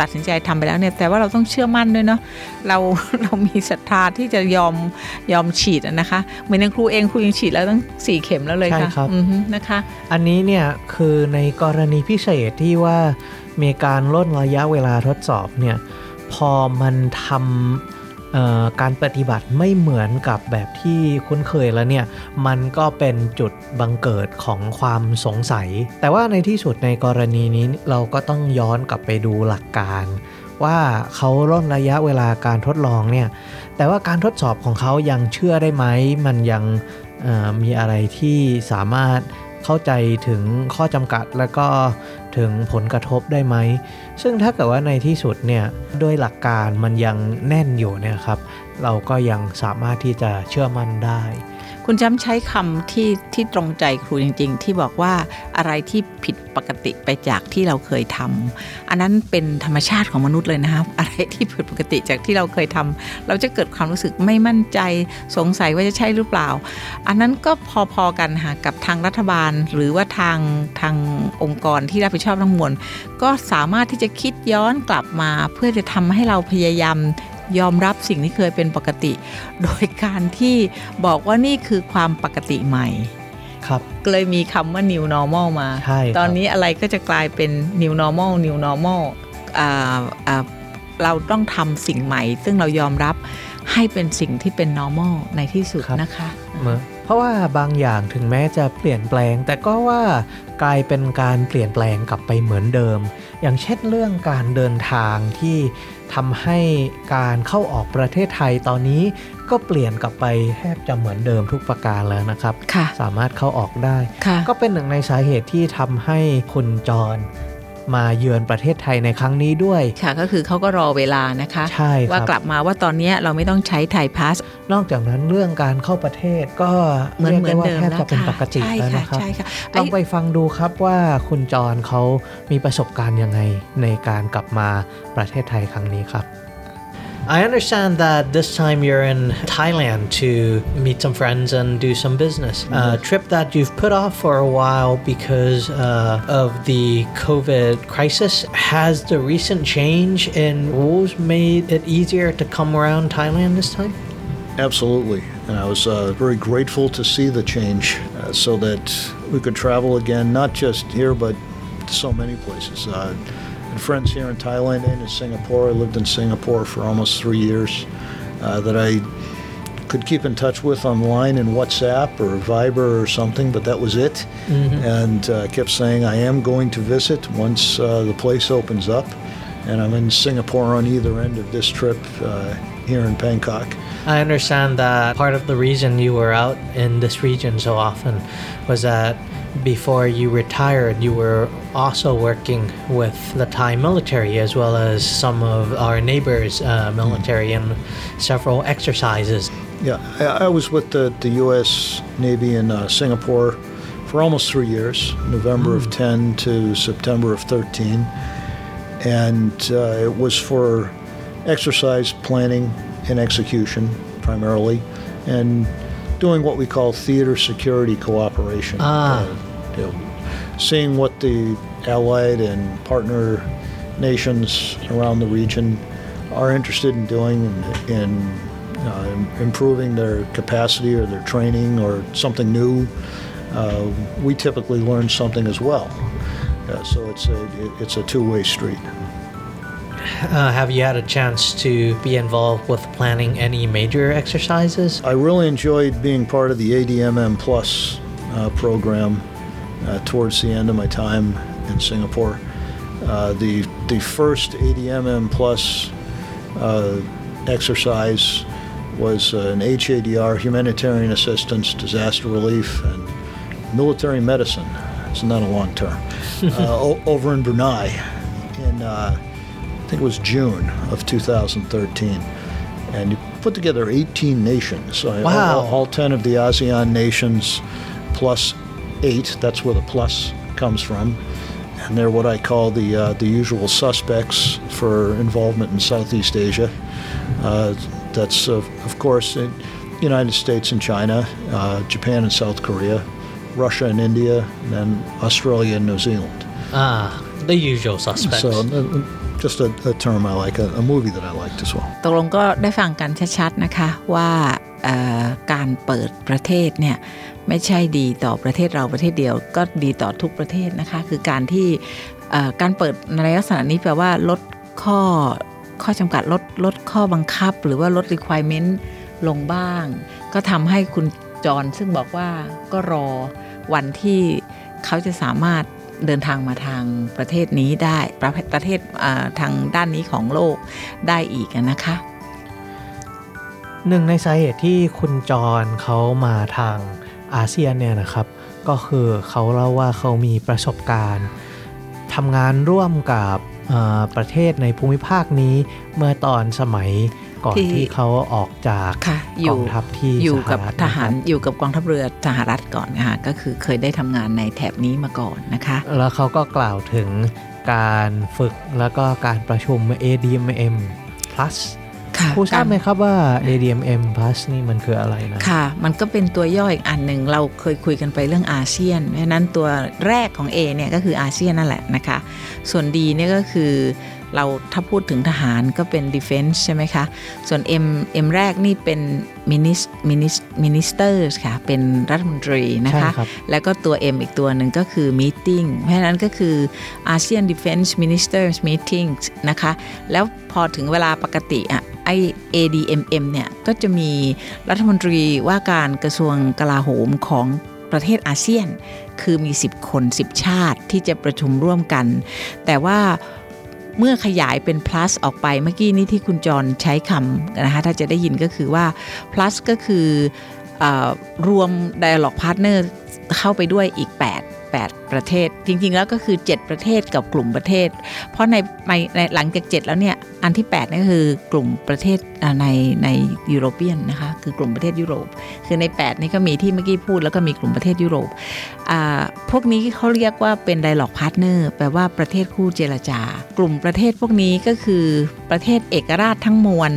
ตัดสินใจทำไปแล้วเนี่ย แต่ว่าเราต้องเชื่อมั่นด้วยเนาะ เรา เรามีศรัทธาที่จะยอม ยอมฉีดอะนะคะ เหมือนอย่างครูเองครูยังฉีดแล้วตั้งสี่เข็มแล้วเลยค่ะ ใช่ครับอือฮึนะคะ อันนี้เนี่ยคือในกรณีพิเศษที่ว่ามีการลดระยะเวลาทดสอบเนี่ย พอมันทำเอ่อ การปฏิบัติไม่เหมือนกับแบบที่คุ้นเคยแล้วเนี่ย มันก็เป็นจุดบังเกิดของความสงสัย แต่ว่าในที่สุดในกรณีนี้เราก็ต้องย้อนกลับไปดูหลักการ ว่าเขาลดระยะเวลาการทดลองเนี่ย แต่ว่าการทดสอบของเขายังเชื่อได้ไหม มันยังมีอะไรที่สามารถเข้าใจถึงข้อจำกัดแล้วก็ ถึงผลกระทบได้ไหม ซึ่งถ้าเกิดว่าในที่สุดเนี่ยด้วยหลักการมันยังแน่นอยู่เนี่ยครับ เราก็ยังสามารถที่จะเชื่อมั่นได้ คุณจำใช้คำที่ที่ตรงใจครูจริง ๆ ที่บอกว่าอะไรที่ผิดปกติไปจากที่เราเคยทำอันนั้นเป็นธรรมชาติของมนุษย์เลยนะครับ อะไรที่ผิดปกติจากที่เราเคยทำเราจะเกิดความรู้สึกไม่มั่นใจสงสัยว่าจะใช่หรือเปล่า อันนั้นก็พอๆกันค่ะกับทางรัฐบาล หรือว่าทางทางองค์กรที่รับผิดชอบทั้งมวลก็สามารถที่จะคิดย้อนกลับมา เพื่อจะทำให้เราพยายาม ยอมรับสิ่งที่เคยเป็นปกติ โดยการที่บอกว่านี่คือความปกติใหม่ครับก็เลยมีคำว่า new normal มาใช่ครับตอนนี้อะไรก็จะกลายเป็น new normal new normal อ่าอ่าเราต้องทำสิ่งใหม่ ซึ่งเรายอมรับให้เป็นสิ่งที่เป็น normal ในที่สุดนะคะเหมือนเพราะว่าบางอย่างถึงแม้จะเปลี่ยนแปลง แต่ก็ว่ากลายเป็นการเปลี่ยนแปลงกลับไปเหมือนเดิม อย่างเช่นเรื่องการเดินทางที่ ทำให้การเข้าออกประเทศไทยตอนนี้ก็เปลี่ยนกลับไปแทบจะเหมือนเดิมทุกประการแล้วนะครับค่ะสามารถเข้าออกได้ค่ะก็เป็นหนึ่งในสาเหตุที่ทำให้คุณจร มาเยือนประเทศไทยในครั้งนี้ด้วย ค่ะก็คือเขาก็รอเวลานะคะใช่คว่ารับกลับมาว่าตอนนี้เราไม่ต้องใช้ไทยพาสนอกจากนั้นเรื่องการเข้าประเทศก็เหมือนรียกเหมือนได้ว่าเดิมแทบแล้วจะเป็นค่ะปกติใช่แล้วค่ะนะครับใช่ค่ะลองไปฟังดูครับว่าคุณจรเขามีประสบการณ์ยังไงในการกลับมาประเทศไทยครั้งนี้ครับ I understand that this time you're in Thailand to meet some friends and do some business. A trip that you've put off for a while because uh, of the COVID crisis. Has the recent change in rules made it easier to come around Thailand this time? Absolutely. And I was uh, very grateful to see the change uh, so that we could travel again, not just here, but so many places. And friends here in Thailand and in Singapore. I lived in Singapore for almost three years uh, that I could keep in touch with online in WhatsApp or Viber or something, but that was it. And uh, kept saying, I am going to visit once uh, the place opens up. And I'm in Singapore on either end of this trip uh, here in Bangkok. I understand that part of the reason you were out in this region so often was that before you retired, you were also working with the Thai military as well as some of our neighbors' uh, military in several exercises. Yeah, I, I was with the, the U.S. Navy in uh, Singapore for almost three years, November of 10 to September of 13. And uh, it was for exercise planning and execution primarily, and doing what we call theater security cooperation. Ah. Uh, seeing what the allied and partner nations around the region are interested in doing in, in uh, improving their capacity or their training or something new. Uh, we typically learn something as well. Uh, so it's a it- it's a two-way street. Uh, have you had a chance to be involved with planning any major exercises? I really enjoyed being part of the ADMM Plus uh, program uh, towards the end of my time in Singapore. Uh, the the first ADMM Plus uh, exercise was uh, an HADR, humanitarian assistance, disaster relief, and military medicine. It's not a long term. uh, o- over in Brunei, in uh, think it was June of 2013, and you put together 18 nations. All- Wow. All, all 10 of the ASEAN nations, plus eight. That's where the plus comes from. And they're what I call the uh, the usual suspects for involvement in Southeast Asia. Uh, that's of, of course in United States and China, uh, Japan and South Korea, Russia and India, and then Australia and New Zealand. Ah, the usual suspects. So uh, just a, a term I like, a, a movie that I liked as well. ตกลงก็ได้ฟังกันชัดๆนะคะว่าการเปิดประเทศเนี่ยไม่ใช่ดีต่อประเทศเราประเทศเดียวก็ดีต่อทุกประเทศนะคะ คือการที่การเปิดในลักษณะนี้แปลว่าลดข้อข้อจำกัดลดลดข้อบังคับ หรือว่าลด requirement ลงบ้าง ก็ทำให้คุณจรซึ่งบอกว่าก็รอวันที่เขาจะสามารถ เดินทางมาทางประเทศนี้ได้ประประเทศทางด้านนี้ของโลกได้อีกนะคะหนึ่งในสาเหตุที่คุณจรเขามาทางอาเซียนเนี่ยนะครับ ก็คือเขาเล่าว่าเขามีประสบการณ์ทำงานร่วมกับประเทศในภูมิภาคนี้เมื่อตอนสมัย ก่อนที่ที่เขาออกจากค่ะอกอยู่งทัพที่อยู่กับสหรัฐทหารนะครับอยู่กับกองทัพเรือสหรัฐก่อนนะคะก็คือเคยได้ทำงานในแถบนี้มาก่อนนะคะ แล้วเขาก็กล่าวถึงการฝึกแล้วก็การประชุม ADMM Plus ค่ะครูทราบไหมกครับว่า ADMM Plus นี่มันคืออะไรนะ ค่ะ มันก็เป็นตัวย่ออีกอันหนึ่งเราเคยคุยกันไปเรื่องอาเซียน เพราะฉะนั้นตัวแรกของ A เนี่ยก็คืออาเซียนนั่นแหละนะคะ ส่วน D เนี่ยก็คือ เราถ้าพูดถึงทหารก็เป็น defense ใช่ไหมคะ ส่วน M M แรกนี่เป็น minis minis ministers ค่ะ เป็นรัฐมนตรีนะคะใช่ครับแล้วก็ตัว M อีกตัวหนึ่งก็คือ meeting เพราะฉะนั้นก็คือ ASEAN Defense Ministers Meetings นะคะ แล้วพอถึงเวลาปกติอะไอ ADMM เนี่ย ก็จะมีรัฐมนตรีว่าการกระทรวงกลาโหมของประเทศอาเซียน คือมี 10 คน 10 ชาติที่จะประชุมร่วมกัน แต่ว่า เมื่อขยายเป็น plus ออกไปเมื่อกี้นี้ที่คุณจรใช้คำนะคะถ้าจะได้ยินก็คือว่า plus ก็คืออรวม dialog partner เข้าไปด้วยอีก 8 8 ประเทศ จริง ๆ แล้วก็คือ 7 ประเทศกับกลุ่มประเทศ เพราะในในในหลังจาก 7 แล้วเนี่ย อันที่8นี่ก็คือกลุ่มประเทศในในยุโรเปียนนะคะ คือกลุ่มประเทศยุโรป คือใน 8 นี่ก็มีที่เมื่อกี้พูดแล้วก็มีกลุ่มประเทศยุโรป พวกนี้เขาเรียกว่าเป็น dialog partner แปลว่าประเทศคู่เจรจา กลุ่มประเทศพวกนี้ก็คือประเทศเอกราชทั้งมวล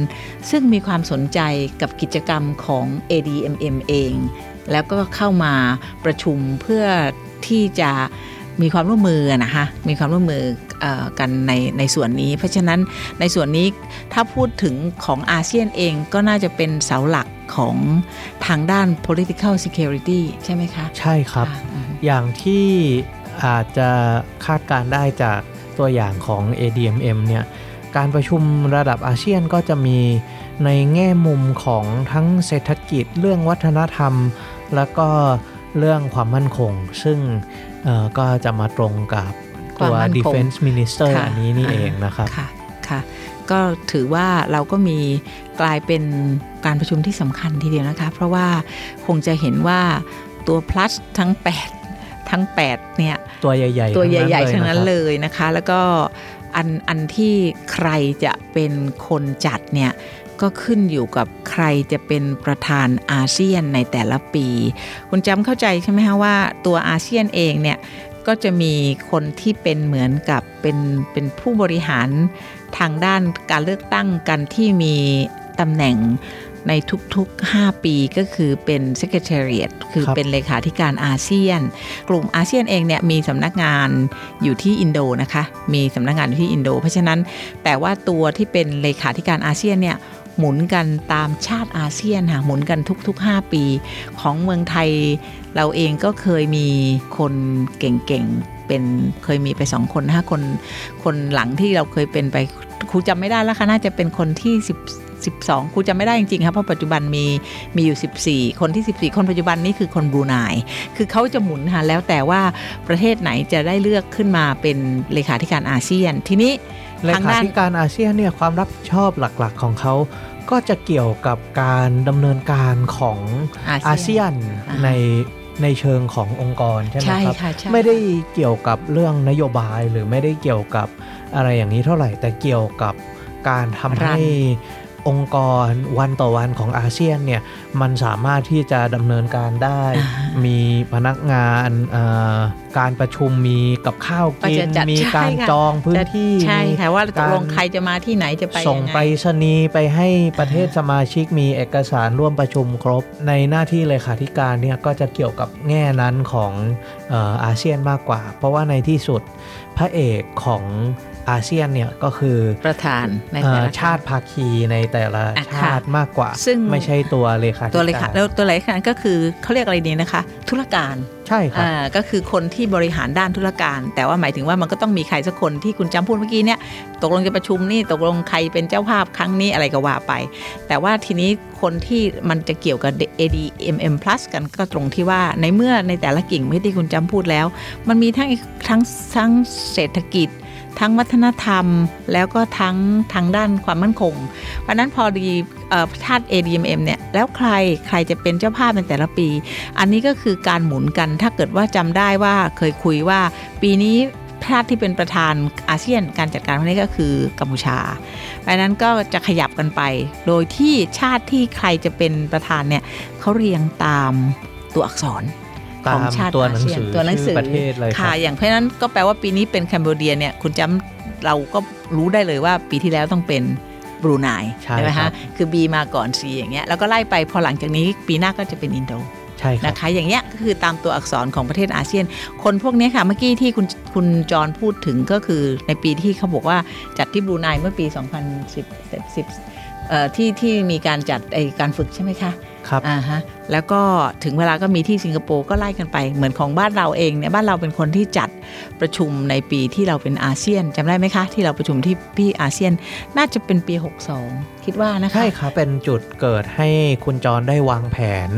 ซึ่งมีความสนใจกับกิจกรรมของ ADMM เองแล้วก็เข้ามาประชุมเพื่อ ที่จะมีความร่วมมือนะคะมีความร่วมมือเออกันในในส่วนนี้ เพราะฉะนั้นในส่วนนี้ถ้าพูดถึงของอาเซียนเองก็น่าจะเป็นเสาหลักของทางด้าน political security ใช่ไหมคะ ใช่ครับะอืมอย่างที่อาจจะคาดการณ์ได้จากตัวอย่างของ ADMM เนี่ยการประชุมระดับอาเซียนก็จะมีในแง่มุมของทั้งเศรษฐกิจเรื่องวัฒนธรรม แล้วก็ เรื่องความมั่นคง ซึ่งเอ่อก็จะมาตรงกับตัวความมั่นคง defense minister ค่ะอันนี้นี่อ่าเองนะครับค่ะค่ะก็ถือว่าเราก็มีกลายเป็นการประชุมที่สำคัญทีเดียวนะคะ เพราะว่าคงจะเห็นว่าตัว plus ทั้ง 8 ทั้ง 8 เนี่ย ตัวใหญ่ๆ ตัวใหญ่ๆทั้ทั้งงนั้นั้นนเลยเลยนะคะ แล้วก็อันอันที่ใครจะเป็นคนจัดเนี่ย ก็ขึ้นอยู่กับใครจะเป็นประธานอาเซียนในแต่ละปี คุณจำเข้าใจใช่ไหมคะว่าตัวอาเซียนเองเนี่ยก็จะมีคนที่เป็นเหมือนกับเป็นเป็นผู้บริหารทางด้านการเลือกตั้งกันที่มีตำแหน่งในทุกๆ 5 ปีก็คือเป็น Secretariat คือคเป็นเลขาธิการอาเซียน กลุ่มอาเซียนเองเนี่ยมีสำนักงานอยู่ที่อินโดนะคะ มีสำนักงานอยู่ที่อินโด เพราะฉะนั้นแต่ว่าตัวที่เป็นเลขาธิการอาเซียนเนี่ย หมุนกันตามชาติอาเซียนค่ะหมุนกันทุก ๆ 5 ปี ของเมืองไทย เราเองก็เคยมีคนเก่งๆเป็นเคยมีไปสองคนห้าคนคนหลังที่เราเคยเป็นไปครูจำไม่ได้แล้วค่ะน่าจะเป็นคนที่10 12ครูจำไม่ได้จริงๆครับเพราะปัจจุบันมีมีอยู่ 14 คนที่ 14 คนปัจจุบันนี่คือคนบรูไนคือเขาจะหมุนค่ะแล้วแต่ว่าประเทศไหนจะได้เลือกขึ้นมาเป็นเลขาธิการอาเซียนทีนี้ เลทางขาด้านธิการอาเซียนเนี่ยความรับผิดชอบหลักๆของเขาก็จะเกี่ยวกับการดำเนินการของอาอาเซีเซียยนนอ่าในในเชิงขององค์กรใช่ไหมใช่ครับค่ะใช่ไม่ได้เกี่ยวกับเรื่องนโยบายหรือไม่ได้เกี่ยวกับอะไรอย่างนี้เท่าไหร่ แต่เกี่ยวกับการทำให้ องค์กรวันต่อวันของอาเซียนเนี่ยมันสามารถที่จะดำเนินการได้อ่ามีพนักงานเอ่อการประชุมมีกับข้าวก็กิจะนจัดมีใช่การค่ะจองพื้นที่ใช่ค่ะว่าตกลงการใครจะมาที่ไหนจะไปส่งยังไปรไงษณีย์ไปให้ประเทศสมาชิกมีเอกสารร่วมประชุมครบ ในหน้าที่เลขาธิการเนี่ยก็จะเกี่ยวกับแง่นั้นของเอ่ออาเซียนมากกว่า เพราะว่าในที่สุดพระเอกของ อาเซียนเนี่ยก็คือประธานในเอ่แต่อละชาติภาคีในแต่ละอะชาติมากกว่า ซึ่งไม่ใช่ตัวเลขาธิการตัวเลขาแล้วตัวเลขาก็คือเขาเรียกอะไรดีนะคะ ธุรการใช่ครับอ่าก็คือคนที่บริหารด้านธุรการ แต่ว่าหมายถึงว่ามันก็ต้องมีใครสักคนที่คุณจำพูดเมื่อกี้เนี่ยตกลงจะประชุมนี่ตกลงใครเป็นเจ้าภาพครั้งนี้อะไรก็ว่าไป แต่ว่าทีนี้คนที่มันจะเกี่ยวกับ ADMM Plus กันก็ตรงที่ว่าในเมื่อในแต่ละกิ่งไม่ที่คุณจำพูดแล้ว มันมีทั้งทั้งทั้งเศรษฐกิจ ทั้งวัฒนธรรม แล้วก็ทั้งทางด้านความมั่นคง เพราะนั้นพอดีเอ่อชาติ ADMM เนี่ยแล้วใครใครจะเป็นเจ้าภาพในแต่ละปี อันนี้ก็คือการหมุนกันถ้าเกิดว่าจำได้ว่าเคยคุยว่าปีนี้ชาติที่เป็นประธานอาเซียนการจัดการครั้งนี้ก็คือกัมพูชาเพราะนั้นก็จะขยับกันไป โดยที่ชาติที่ใครจะเป็นประธานเนี่ยเขาเรียงตามตัวอักษร ตาของมชาติตัวอาหนังเซียนสือตัวหนังสืชื่ออประเทศเลยคค่ะรับอย่างเพราะฉะนั้นก็แปลว่าปีนี้เป็นแคนเบเดียเนี่ยคุณจำเราก็รู้ได้เลยว่าปีที่แล้วต้องเป็นบรูไนใช่ไหมครัคะบคือ B มาก่อน C อย่างเงี้ยแล้วก็ไล่ไปพอหลังจากนี้ปีหน้าก็จะเป็นอินโดใช่ครับนะคะอย่างเงี้ยก็คือตามตัวอักษรของประเทศอาเซียน คนพวกเนี้ยค่ะเมื่อกี้ที่คุณคุณจรพูดถึงก็คือในปีที่เขาบอกว่าจัดที่บรูไนเมื่อปี 2010 10เอ่อ ที่ที่มีการจัดไอการฝึกใช่ไหมคะครับอ่าฮะแล้วก็ถึงเวลาก็มีที่สิงคโปร์ก็ไล่กันไปเหมือนของบ้านเราเองเนี่ยบ้านเราเป็นคนที่จัดประชุมในปีที่เราเป็นอาเซียนจำได้ไหมคะ ที่เราประชุมที่พี่อาเซียนน่าจะเป็นปี 62 คิดว่านะคะใช่ครับเป็นจุดเกิดให้คุณจรได้วางแผน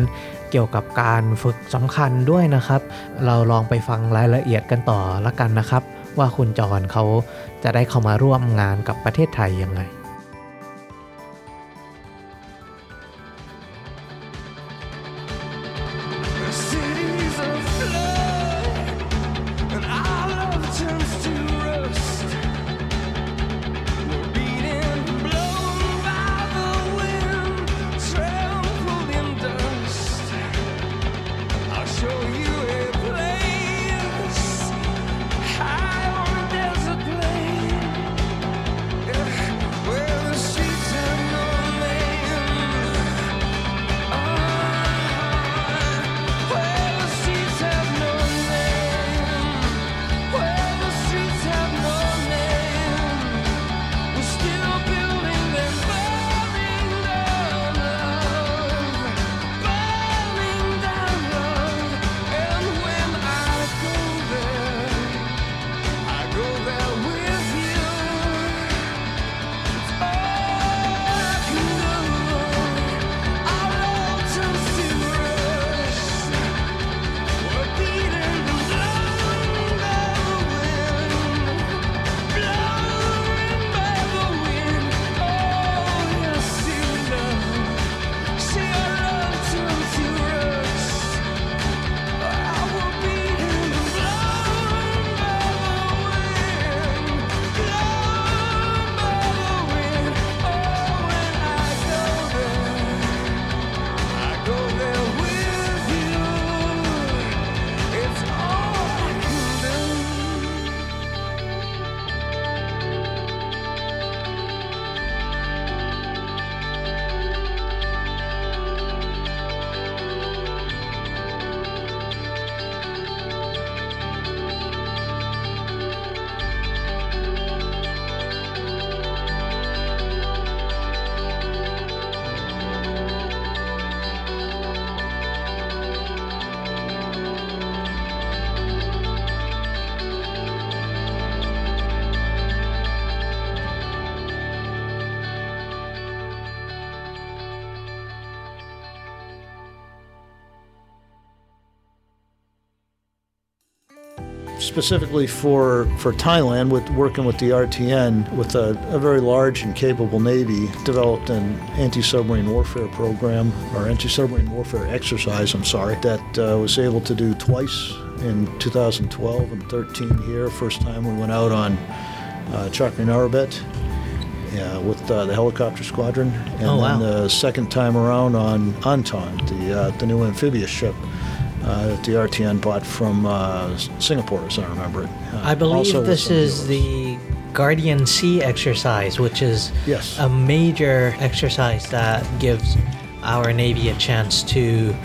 เกี่ยวกับการฝึกสำคัญด้วยนะครับ เราลองไปฟังรายละเอียดกันต่อละกันนะครับ ว่าคุณจรเขาจะได้เข้ามาร่วมงานกับประเทศไทยยังไง specifically for, for Thailand, with working with the RTN, with a, a very large and capable Navy, developed an anti-submarine warfare program, or anti-submarine warfare exercise, I'm sorry, that uh, was able to do twice in 2012 and 13 here. First time we went out on uh, Chakri Narabet yeah, with uh, the helicopter squadron, and Oh, then the second time around on Anton, the uh, the new amphibious ship uh, that the RTN bought from uh, Singapore, as I remember it. Uh, I believe this is the Guardian Sea exercise, which is Yes. a major exercise that gives our Navy a chance to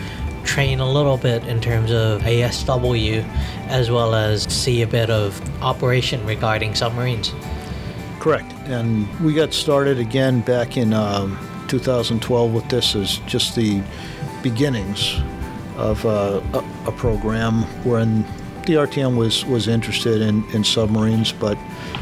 train a little bit in terms of ASW as well as see a bit of operation regarding submarines. Correct. And we got started again back in um, 2012 with this as just the beginnings of uh, a, a program wherein the RTM was, was interested in, in submarines, but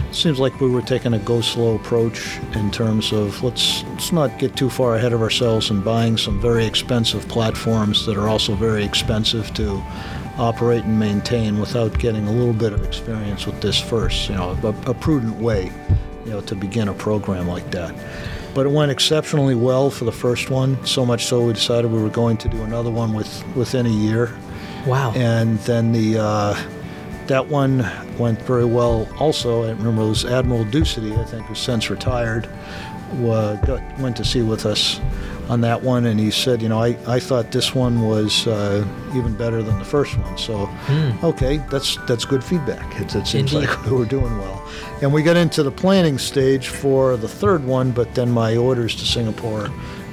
it seems like we were taking a go slow approach in terms of let's, let's not get too far ahead of ourselves and buying some very expensive platforms that are also very expensive to operate and maintain without getting a little bit of experience with this first, you know, a, a prudent way, you know, to begin a program like that. But it went exceptionally well for the first one, so much so we decided we were going to do another one with, within a year. Wow. And then the uh, that one went very well also. I remember it was Admiral Ducity, I think, who's since retired, went to sea with us on that one, and he said, you know, I, I thought this one was uh, even better than the first one. So, okay, that's that's good feedback. It, it seems Indeed. like we were doing well. And we got into the planning stage for the third one, but then my orders to Singapore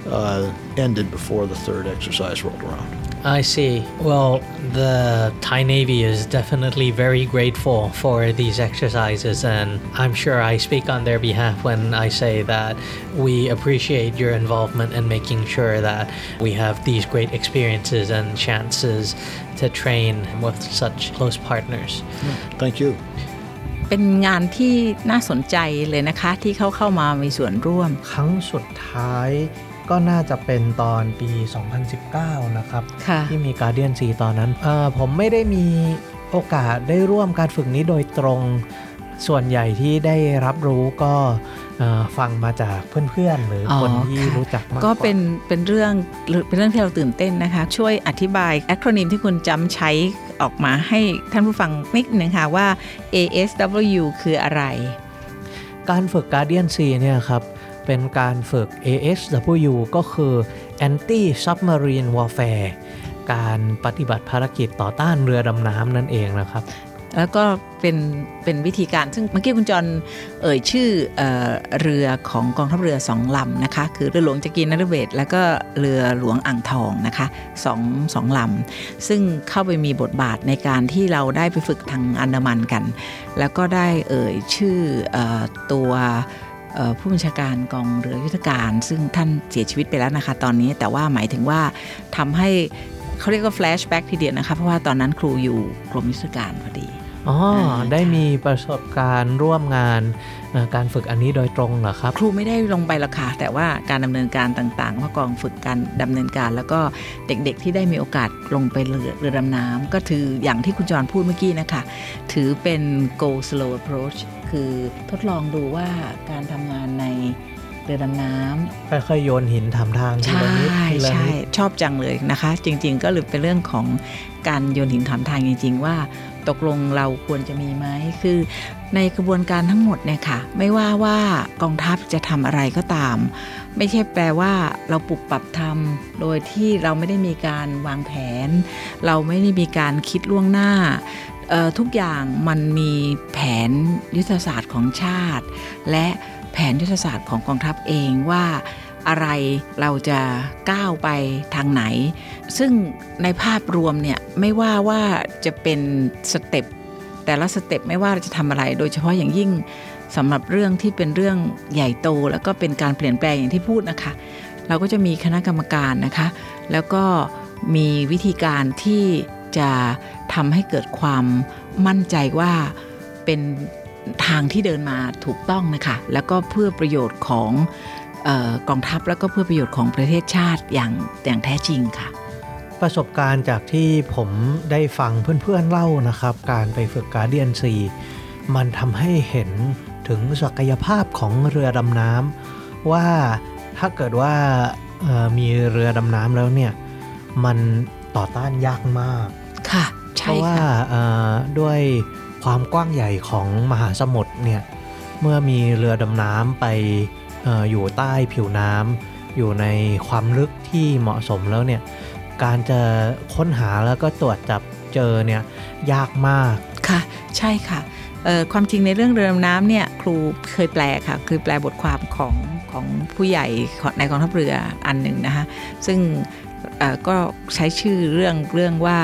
uh, ended before the third exercise rolled around. I see. Well, the Thai Navy is definitely very grateful for these exercises, and I'm sure I speak on their behalf when I say that we appreciate your involvement in making sure that we have these great experiences and chances to train with such close partners. Thank you. เป็นงานที่น่าสนใจเลยนะคะ ที่เขาเข้ามามีส่วนร่วม ครั้งสุดท้าย ก็น่าจะเป็นตอนปี 2019 นะครับค่ะที่มี Guardian 4 ตอนนั้นเอ่อผมไม่ได้มีโอกาสได้ร่วมการฝึกนี้โดยตรงส่วนใหญ่ที่ได้รับรู้ก็เอ่อฟังมาจากเพื่อนๆ หรือออคนที่ค่ะรู้จักมากก็ว่าเป็นเป็นเรื่องเป็นเรื่องที่เราตื่นเต้นนะคะ ช่วยอธิบายแอคโรนิมที่คุณจำใช้ออกมาให้ท่านผู้ฟังนิดนึงค่ะว่า ASW คืออะไร การฝึก Guardian C เนี่ยครับ เป็นการฝึก ASW ก็คือ Anti Submarine Warfare การปฏิบัติภารกิจต่อต้านเรือดำน้ำนั่นเองนะครับ แล้วก็เป็นเป็นวิธีการซึ่งเมื่อกี้คุณจรเอ่ยชื่อเออเรือของกองทัพเรือสองลำนะคะ คือเรือหลวงจักรีนฤเบศแล้วก็เรือหลวงอ่างทองนะคะสองสองลำซึ่งเข้าไปมีบทบาทในการที่เราได้ไปฝึกทางอันดามันกัน แล้วก็ได้เอ่ยชื่อออตัวเผู้บัญชาการกองเรือยุทธการ ซึ่งท่านเสียชีวิตไปแล้วนะคะ ตอนนี้แต่ว่าหมายถึงว่าทำให้เขาเรียกว่าแฟลชแบ็กทีเดียวนะคะ เพราะว่าตอนนั้นครูอยู่กรมยุทธการพอดีอ๋ออ่าได้มีประสบการณ์ร่วมงานเอ่อการฝึกอันนี้โดยตรงเหรอครับ ครูไม่ได้ลงไปหรอกค่ะแต่ว่าการดำเนินการต่างๆว่ากองฝึกการดำเนินการ แล้วก็เด็กๆที่ได้มีโอกาสลงไปเรือเรือดำน้ำก็ถืออย่างที่คุณจรพูดเมื่อกี้นะคะ ถือเป็น go slow approach คือทดลองดูว่าการทำงานในเรือดำน้ำค่อยๆโยนหินถามทางทีใช่ละนิดทีละใช่นิดชอบจังเลยนะคะ จริง ๆ ก็เลยเป็นเรื่องของการโยนหินถามทางจริง ๆ ว่าตกลงเราควรจะมีไหมคือในกระบวนการทั้งหมดเนี่ยค่ะ ไม่ว่าว่ากองทัพจะทำอะไรก็ตาม ไม่ใช่แปลว่าเราปรับปรับทำโดยที่เราไม่ได้มีการวางแผน เราไม่ได้มีการคิดล่วงหน้าเอ่อ ทุกอย่างมันมีแผนยุทธศาสตร์ของชาติ และแผนยุทธศาสตร์ของกองทัพเองว่าอะไรเราจะก้าวไปทางไหน ซึ่งในภาพรวมเนี่ยไม่ว่าว่าจะเป็นสเต็ปแต่ละสเต็ปไม่ว่าเราจะทำอะไร โดยเฉพาะอย่างยิ่งสำหรับเรื่องที่เป็นเรื่องใหญ่โต แล้วก็เป็นการเปลี่ยนแปลงอย่างที่พูดนะคะ เราก็จะมีคณะกรรมการนะคะ แล้วก็มีวิธีการที่ จะทำให้เกิดความมั่นใจว่าเป็นทางที่เดินมาถูกต้องนะคะ แล้วก็เพื่อประโยชน์ของออกองทัพแล้วก็เพื่อประโยชน์ของประเทศชาติอย่างอย่างแท้จริงค่ะ ประสบการณ์จากที่ผมได้ฟังเพื่อนๆเล่านะครับ การไปฝึกการเดียนซีมันทำให้เห็นถึงศักยภาพของเรือดำน้ำว่าถ้าเกิดว่ามีเรือดำน้ำแล้วเนี่ยมัน ต่อต้านยากมากค่ะเพใช่ราะว่าค่ะเอ่อด้วยความกว้างใหญ่ของมหาสมุทรเนี่ยเมื่อมีเรือดำน้ำไปเอออยู่ใต้ผิวน้ำอยู่ในความลึกที่เหมาะสมแล้วเนี่ยการจะค้นหาแล้วก็ตรวจจับเจอเนี่ยยากมากค่ะ ใช่ค่ะเอ่อความจริงในเรื่องเรือดำน้ำเนี่ยครูเคยแปลค่ะคือแปลบทความของของผู้ใหญ่ของในกองทัพเรืออันหนึ่งนะคะซึ่งเอ่อ ก็ใช้ชื่อเรื่องเรื่องว่า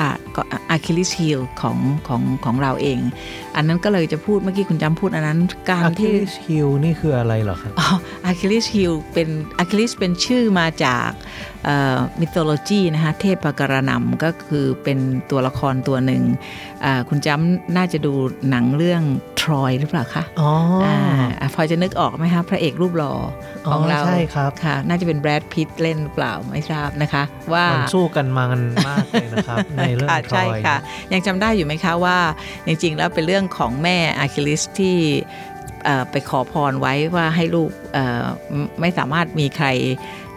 Achilles heel ของของของเราเอง อันนั้นก็เลยจะพูดเมื่อกี้คุณจ้ำพูดอันนั้น การ a ที่ c h i l l e s heel นี่คืออะไรเหรอครับอ๋อ Achilles heel เป็นอะคิลิสเป็นชื่อมาจาก มิโ h โลจีนะคะเทพปกรณัมก็คือเป็นตัวละครตัวหนึ่งอ่าคุณจ้ำน่าจะดูหนังเรื่องทรอยหรือเปล่าคะอ๋อออ่าพอจะนึกออกไหมคะพระเอกรูปหล่อของเราใช่ครับค่ะน่าจะเป็นแบรดพิตเล่นหรือเปล่าไม่ทราบนะคะ ว่ามันสู้กันมากันมากเลยนะครับ ในเรื่องค่ะทรใช่ค่ะ ยังจำได้อยู่ไหมคะว่า จริงๆแล้วเป็นเรื่องของแม่อะคิลิสที่เอ่อไปขอพรไว้ว่าให้ลูกเอ่อไม่ไม่สามารถมีใคร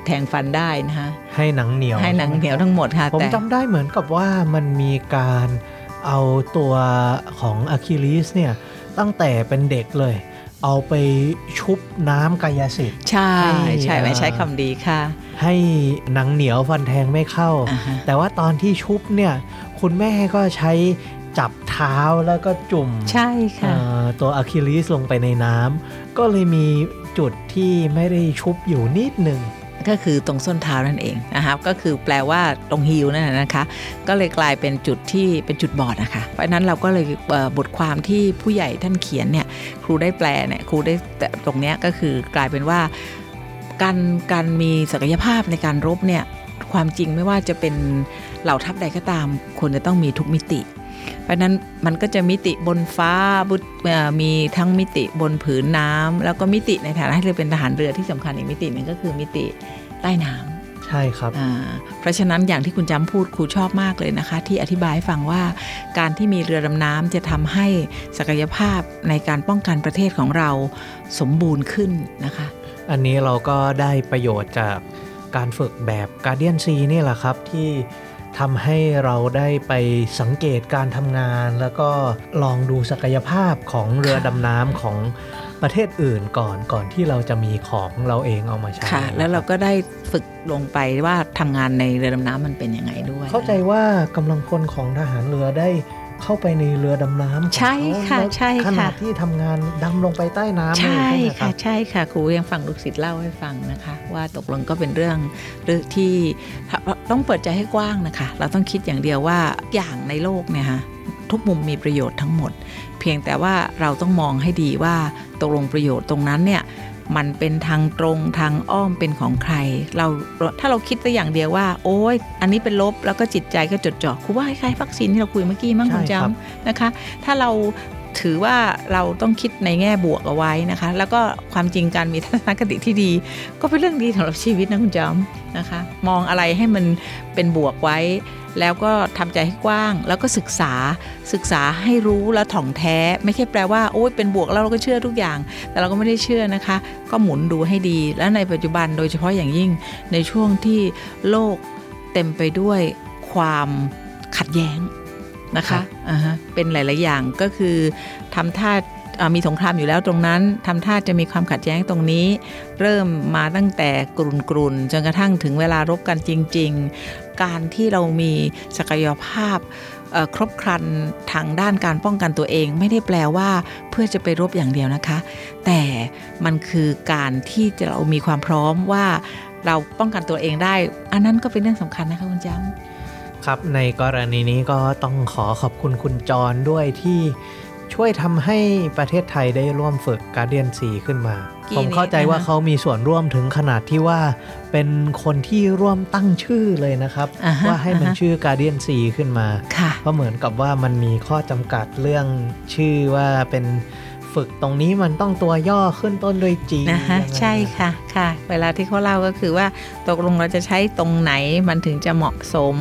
แทงฟันได้นะคะให้หนังเหนียว ให้หนังเหนียวทั้งหมดค่ะผมแต่จำได้เหมือนกับว่ามันมีการเอาตัวของอะคิลิสเนี่ยตั้งแต่เป็นเด็กเลย เอาไปชุบน้ำกายสิทธิ์ใช่ให้ใช่ไม่เอ่อใช้คำดีค่ะ ให้หนังเหนียวฟันแทงไม่เข้าอ่าฮะแต่ว่าตอนที่ชุบเนี่ยคุณแม่ก็ใช้จับเท้าแล้วก็จุ่มใช่ค่ะเอ่อตัวอะคิลิสลงไปในน้ำก็เลยมีจุดที่ไม่ได้ชุบอยู่นิดหนึ่ง ก็คือตรงส้นเท้านั่นเองนะครับก็คือแปลว่าตรงฮิลนั่นนะนะคะ ก็เลยกลายเป็นจุดที่เป็นจุดบอดนะคะเพราะนั้นเราก็เลยบทความที่ผู้ใหญ่ท่านเขียนเนี่ยครูได้แปลเนี่ยครูได้แต่ตรงเนี้ยก็คือกลายเป็นว่าการการมีศักยภาพในการรบเนี่ยความจริงไม่ว่าจะเป็นเหล่าทัพใดก็ตามควรจะต้องมีทุกมิติ เพราะฉะนั้นมันก็จะมิติบนฟ้าบุเอ่อมีทั้งมิติบนผืนน้ำแล้วก็มิติในฐานะที่เราเป็นทหารเรือที่สำคัญอีกมิติหนึ่งก็คือมิติใต้น้ำใช่ครับอ่าเพราะฉะนั้นอย่างที่คุณจำพูดครูชอบมากเลยนะคะ ที่อธิบายให้ฟังว่าการที่มีเรือดำน้ำจะทำให้ศักยภาพในการป้องกันประเทศของเราสมบูรณ์ขึ้นนะคะ อันนี้เราก็ได้ประโยชน์จากการฝึกแบบ Guardian C นี่แหละครับที่ ทำให้เราได้ไปสังเกตการทำงาน แล้วก็ลองดูศักยภาพของเรือดำน้ำของประเทศอื่นก่อนก่อนที่เราจะมีของเราเองเอามาใช้ค่ะนะครับแล้วเราก็ได้ฝึกลงไปว่าทำงานในเรือดำน้ำมันเป็นยังไงด้วย เข้าใจว่ากำลังพลของทหารเรือได้ เข้าไปในเรือดำน้ำของใช่ค่ะเขาใช่ขค่ะนาดที่ทำงานดำลงไปใต้น้ำเลยใช่ใช่ไหมคค่ะรับใช่ค่ะครูยังฟังลูกศิษย์เล่าให้ฟังนะคะ ว่าตกลงก็เป็นเรื่องเรื่องที่ต้องเปิดใจให้กว้างนะคะ เราต้องคิดอย่างเดียวว่าอย่างในโลกเนี่ยฮะทุกมุมมีประโยชน์ทั้งหมด เพียงแต่ว่าเราต้องมองให้ดีว่าตกลงประโยชน์ตรงนั้นเนี่ย มันเป็นทางตรงทางอ้อมเป็นของใคร เราถ้าเราคิดแต่อย่างเดียวว่า โอ้ยอันนี้เป็นลบแล้วก็จิตใจก็จดจ่อครูว่าคล้ายๆวัคซีนที่เราคุยเมื่อกี้มั้งคุณใช่ครับจำนะคะ ถ้าเรา ถือว่าเราต้องคิดในแง่บวกเอาไว้นะคะ แล้วก็ความจริงการมีทัศนคติที่ดี ก็เป็นเรื่องดีสำหรับชีวิตนะคุณจอมนะคะ มองอะไรให้มันเป็นบวกไว้ แล้วก็ทำใจให้กว้าง แล้วก็ศึกษาศึกษาให้รู้และถ่องแท้ ไม่ใช่แปลว่าโอ้ยเป็นบวกแล้วเราก็เชื่อทุกอย่าง แต่เราก็ไม่ได้เชื่อนะคะ ก็หมุนดูให้ดี และในปัจจุบันโดยเฉพาะอย่างยิ่งในช่วงที่โลกเต็มไปด้วยความขัดแย้ง นะคะอ่าฮะเป็นหลาย ๆ อย่างก็คือทำท่าอ่ามีสงครามอยู่แล้วตรงนั้นทำท่าจะมีความขัดแย้งตรงนี้ เริ่มมาตั้งแต่กรุนกรุนๆจนกระทั่งถึงเวลารบกันจริง ๆ การที่เรามีศักยภาพเอ่อครบครันทางด้านการป้องกันตัวเอง ไม่ได้แปลว่าเพื่อจะไปรบอย่างเดียวนะคะ แต่มันคือการที่จะเรามีความพร้อมว่าเราป้องกันตัวเองได้ อันนั้นก็เป็นเรื่องสำคัญนะคะคุณจ้ำ ครับในกรณีนี้ก็ต้องขอขอบคุณคุณจรด้วยที่ช่วยทำให้ประเทศไทยได้ร่วมฝึกการเดียนสีขึ้นมากี่ผมเข้าใจนี้นะคะว่าเขามีส่วนร่วมถึงขนาดที่ว่า เป็นคนที่ร่วมตั้งชื่อเลยนะครับอ่าฮะว่าให้มันอ่าฮะชื่อการเดียนสีขึ้นมาค่ะเพราะเหมือนกับว่ามันมีข้อจำกัดเรื่องชื่อว่าเป็น ฝึกตรงนี้มันต้องตัวย่อขึ้นต้นด้วยจีนะคะยังไงใช่ค่ะค่ะ เวลาที่เขาเล่าก็คือว่าตกลงเราจะใช้ตรงไหนมันถึงจะเหมาะสม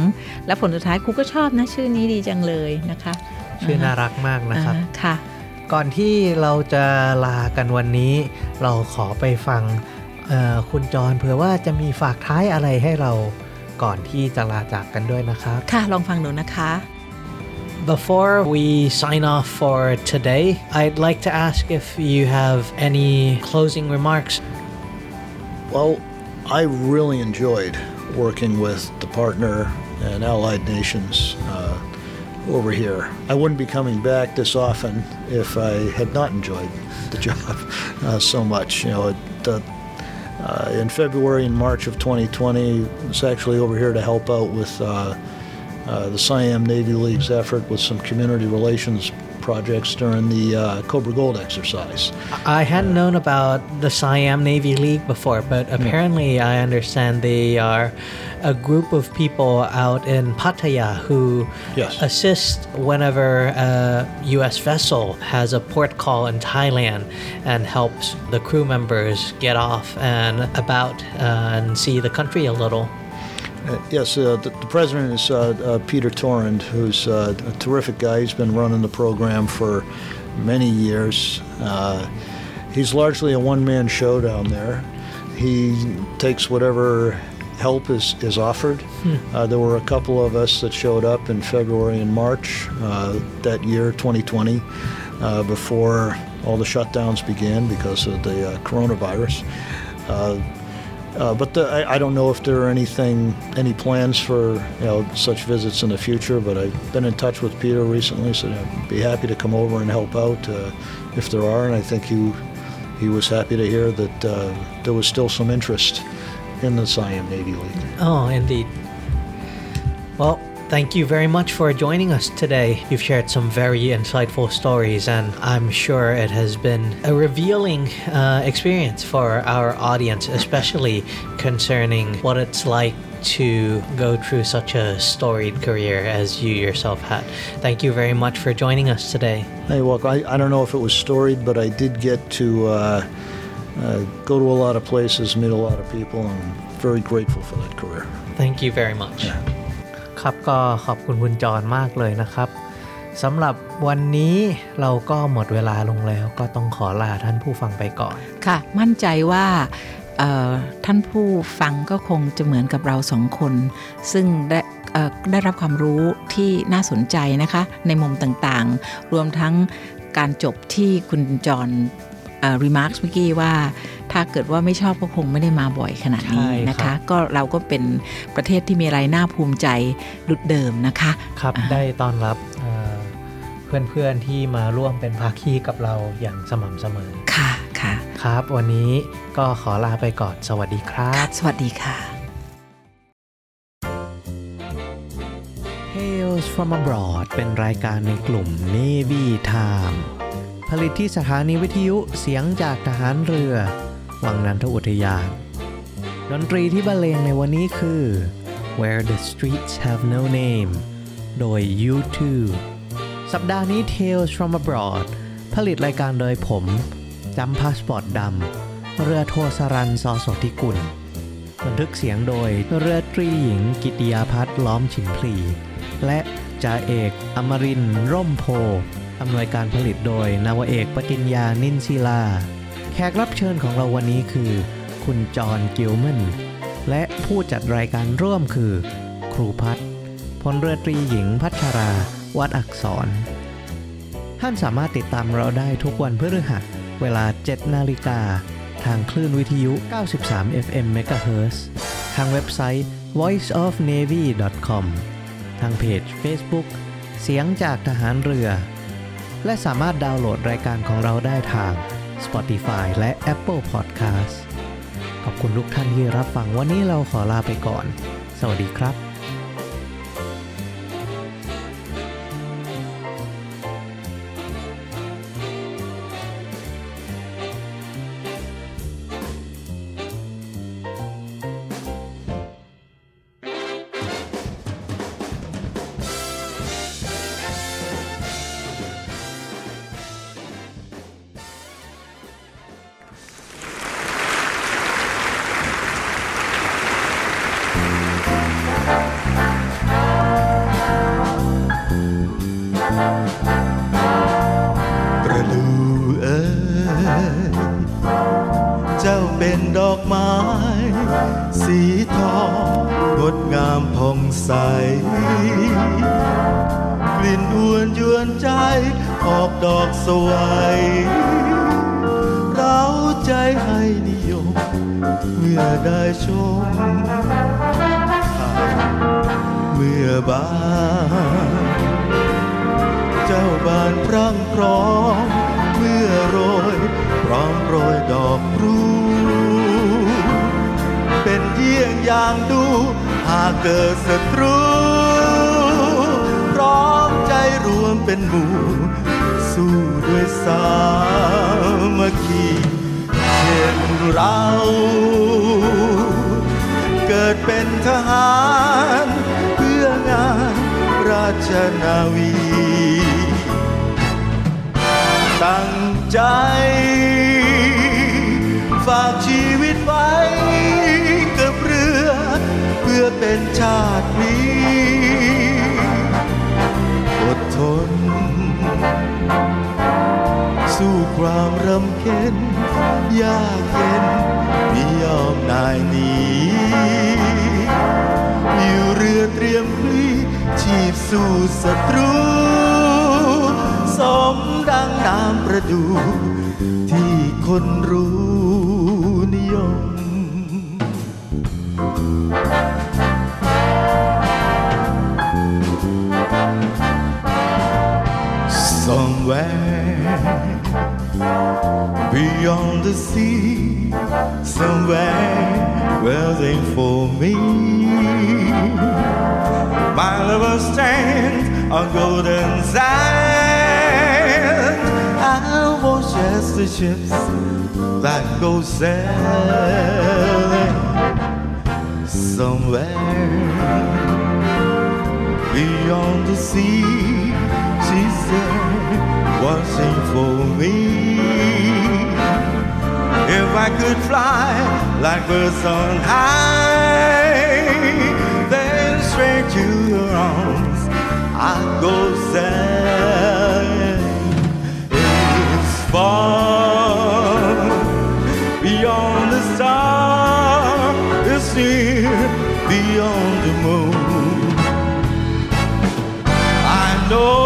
และผลสุดท้ายครูก็ชอบนะชื่อนี้ดีจังเลยนะคะ ชื่อน่ารักมากนะครับอ่าค่ะ ก่อนที่เราจะลากันวันนี้ เราขอไปฟังเอ่อคุณจรเผื่อว่าจะมีฝากท้ายอะไรให้เราก่อนที่จะลาจากกันด้วยนะครับ ค่ะลองฟังดูนะคะ Before we sign off for today, I'd like to ask if you have any closing remarks. Well, I really enjoyed working with the partner and allied nations uh, over here. I wouldn't be coming back this often if I had not enjoyed the job uh, so much. You know, it, uh, uh, in February and March of 2020, I was actually over here to help out with uh, uh, the Siam Navy League's effort with some community relations projects during the uh, Cobra Gold exercise. I hadn't known about the Siam Navy League before, but apparently I understand they are a group of people out in Pattaya who Yes. assist whenever a U.S. vessel has a port call in Thailand and helps the crew members get off and about uh, and see the country a little. Uh, Yes, uh, the, the president is uh, uh, Peter Torrand, who's uh, a terrific guy. He's been running the program for many years. Uh, he's largely a one-man show down there. He takes whatever help is, is offered. Uh, there were a couple of us that showed up in February and March uh, that year, 2020, uh, before all the shutdowns began because of the uh, coronavirus. Uh, uh, but the, I, I don't know if there are anything, any plans for you know such visits in the future. But I've been in touch with Peter recently, so I'd be happy to come over and help out uh, if there are. And I think he he was happy to hear that uh, there was still some interest in the Siam Navy League. Oh, indeed. Well, thank you very much for joining us today. You've shared some very insightful stories, and I'm sure it has been a revealing uh, experience for our audience, especially concerning what it's like to go through such a storied career as you yourself had. Thank you very much for joining us today. Hey, well, I, I don't know if it was storied, but I did get to uh, uh, go to a lot of places, meet a lot of people, and I'm very grateful for that career. Thank you very much ครับ ก็ขอบคุณคุณจรมากเลยนะครับสำหรับวันนี้เราก็หมดเวลาลงแล้ว ก็ต้องขอลาท่านผู้ฟังไปก่อน ค่ะ มั่นใจว่าท่านผู้ฟังก็คงจะเหมือนกับเราสองคน ซึ่งได้ได้รับความรู้ที่น่าสนใจนะคะ ในมุมต่างๆ รวมทั้งการจบที่คุณจอห์น remark เมื่อกี้ว่า ถ้าเกิดว่าไม่ชอบก็คงไม่ได้มาบ่อยขนาดนี้ใช่ครับนะคะ ก็เราก็เป็นประเทศที่มีอะไรน่าภูมิใจดุจเดิมนะคะ ครับอ่าได้ต้อนรับเอ่อเพื่อนๆที่มาร่วมเป็นภาคีกับเราอย่างสม่ำเสมอค่ะค่ะ ครับ วันนี้ก็ขอลาไปก่อนสวัสดีครับ สวัสดีค่ะ Tales from abroad เป็นรายการในกลุ่ม Navy Time ผลิตที่สถานีวิทยุเสียงจากทหารเรือ วังนันทอุทยานดนตรีที่บรรเลงในวันนี้คือ Where the Streets Have No Name โดย U2 สัปดาห์นี้ Tales from abroad ผลิตรายการโดยผมจ้ำพาสปอร์ตดำเรือโทสรันซอสธิกุลบันทึกเสียงโดยเรือตรีหญิงกิติยาพัฒน์ล้อมฉิมพลี และจ่าเอกอมรินร่มโพอำนวยการผลิตโดยนาวเอกปติญญานินศิลา แขกรับเชิญของเราวันนี้คือ คุณจอห์นกิลแมนและผู้จัดรายการร่วมคือ ครูพัฒน์พลเรือตรีหญิงพัชรา วัดอักษร ท่านสามารถติดตามเราได้ทุกวันพฤหัสเวลา 7 นาฬิกา ทางคลื่นวิทยุ 93 FM MHz ทางเว็บไซต์ voiceofnavy.com ทางเพจ Facebook เสียงจากทหารเรือ และสามารถดาวน์โหลดรายการของเราได้ทาง Spotify และ Apple Podcast ขอบคุณทุกท่านที่รับฟังวันนี้เราขอลาไปก่อน สวัสดีครับำเค็ญยากเย็นไม่ยอมนายหนีอยู่เรือเตรียมพลีชีพสู้ศัตรู สมดังน้ำประดูที่คนรู้นิยม Somewhere beyond the sea, somewhere waiting for me. My lover stands on golden sand. I watch as the ships that go sailing somewhere beyond the sea. She's there watching for me. If I could fly like birds on high, then straight to your arms I'd go sailing. It's far beyond the star, it's near beyond the moon. I know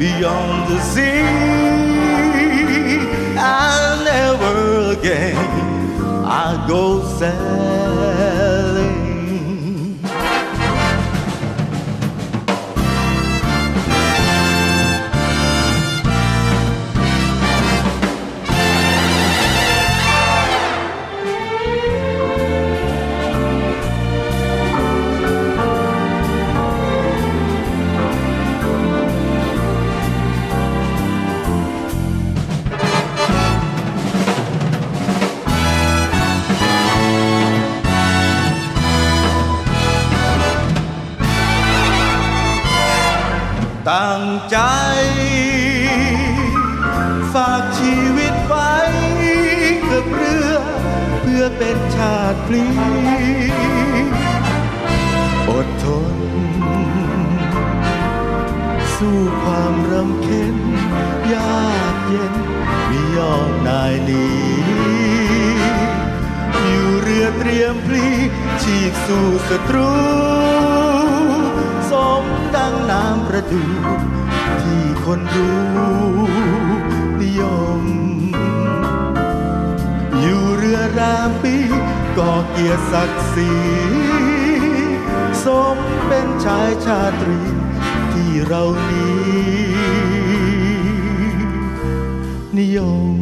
beyond the sea. I'll never again I'll go sailing. พลีอดทน สู้ความรำเค็ญยากเย็นไม่ยอมนายหนีอยู่เรือเตรียมพลีฉีกสู่ศัตรู สมดังน้ำประดูที่คนรู้นิยม อยู่เรือราม ก่อเกียรติศักดิ์ศรีสมเป็นชายชาตรีที่เรานี้นิยม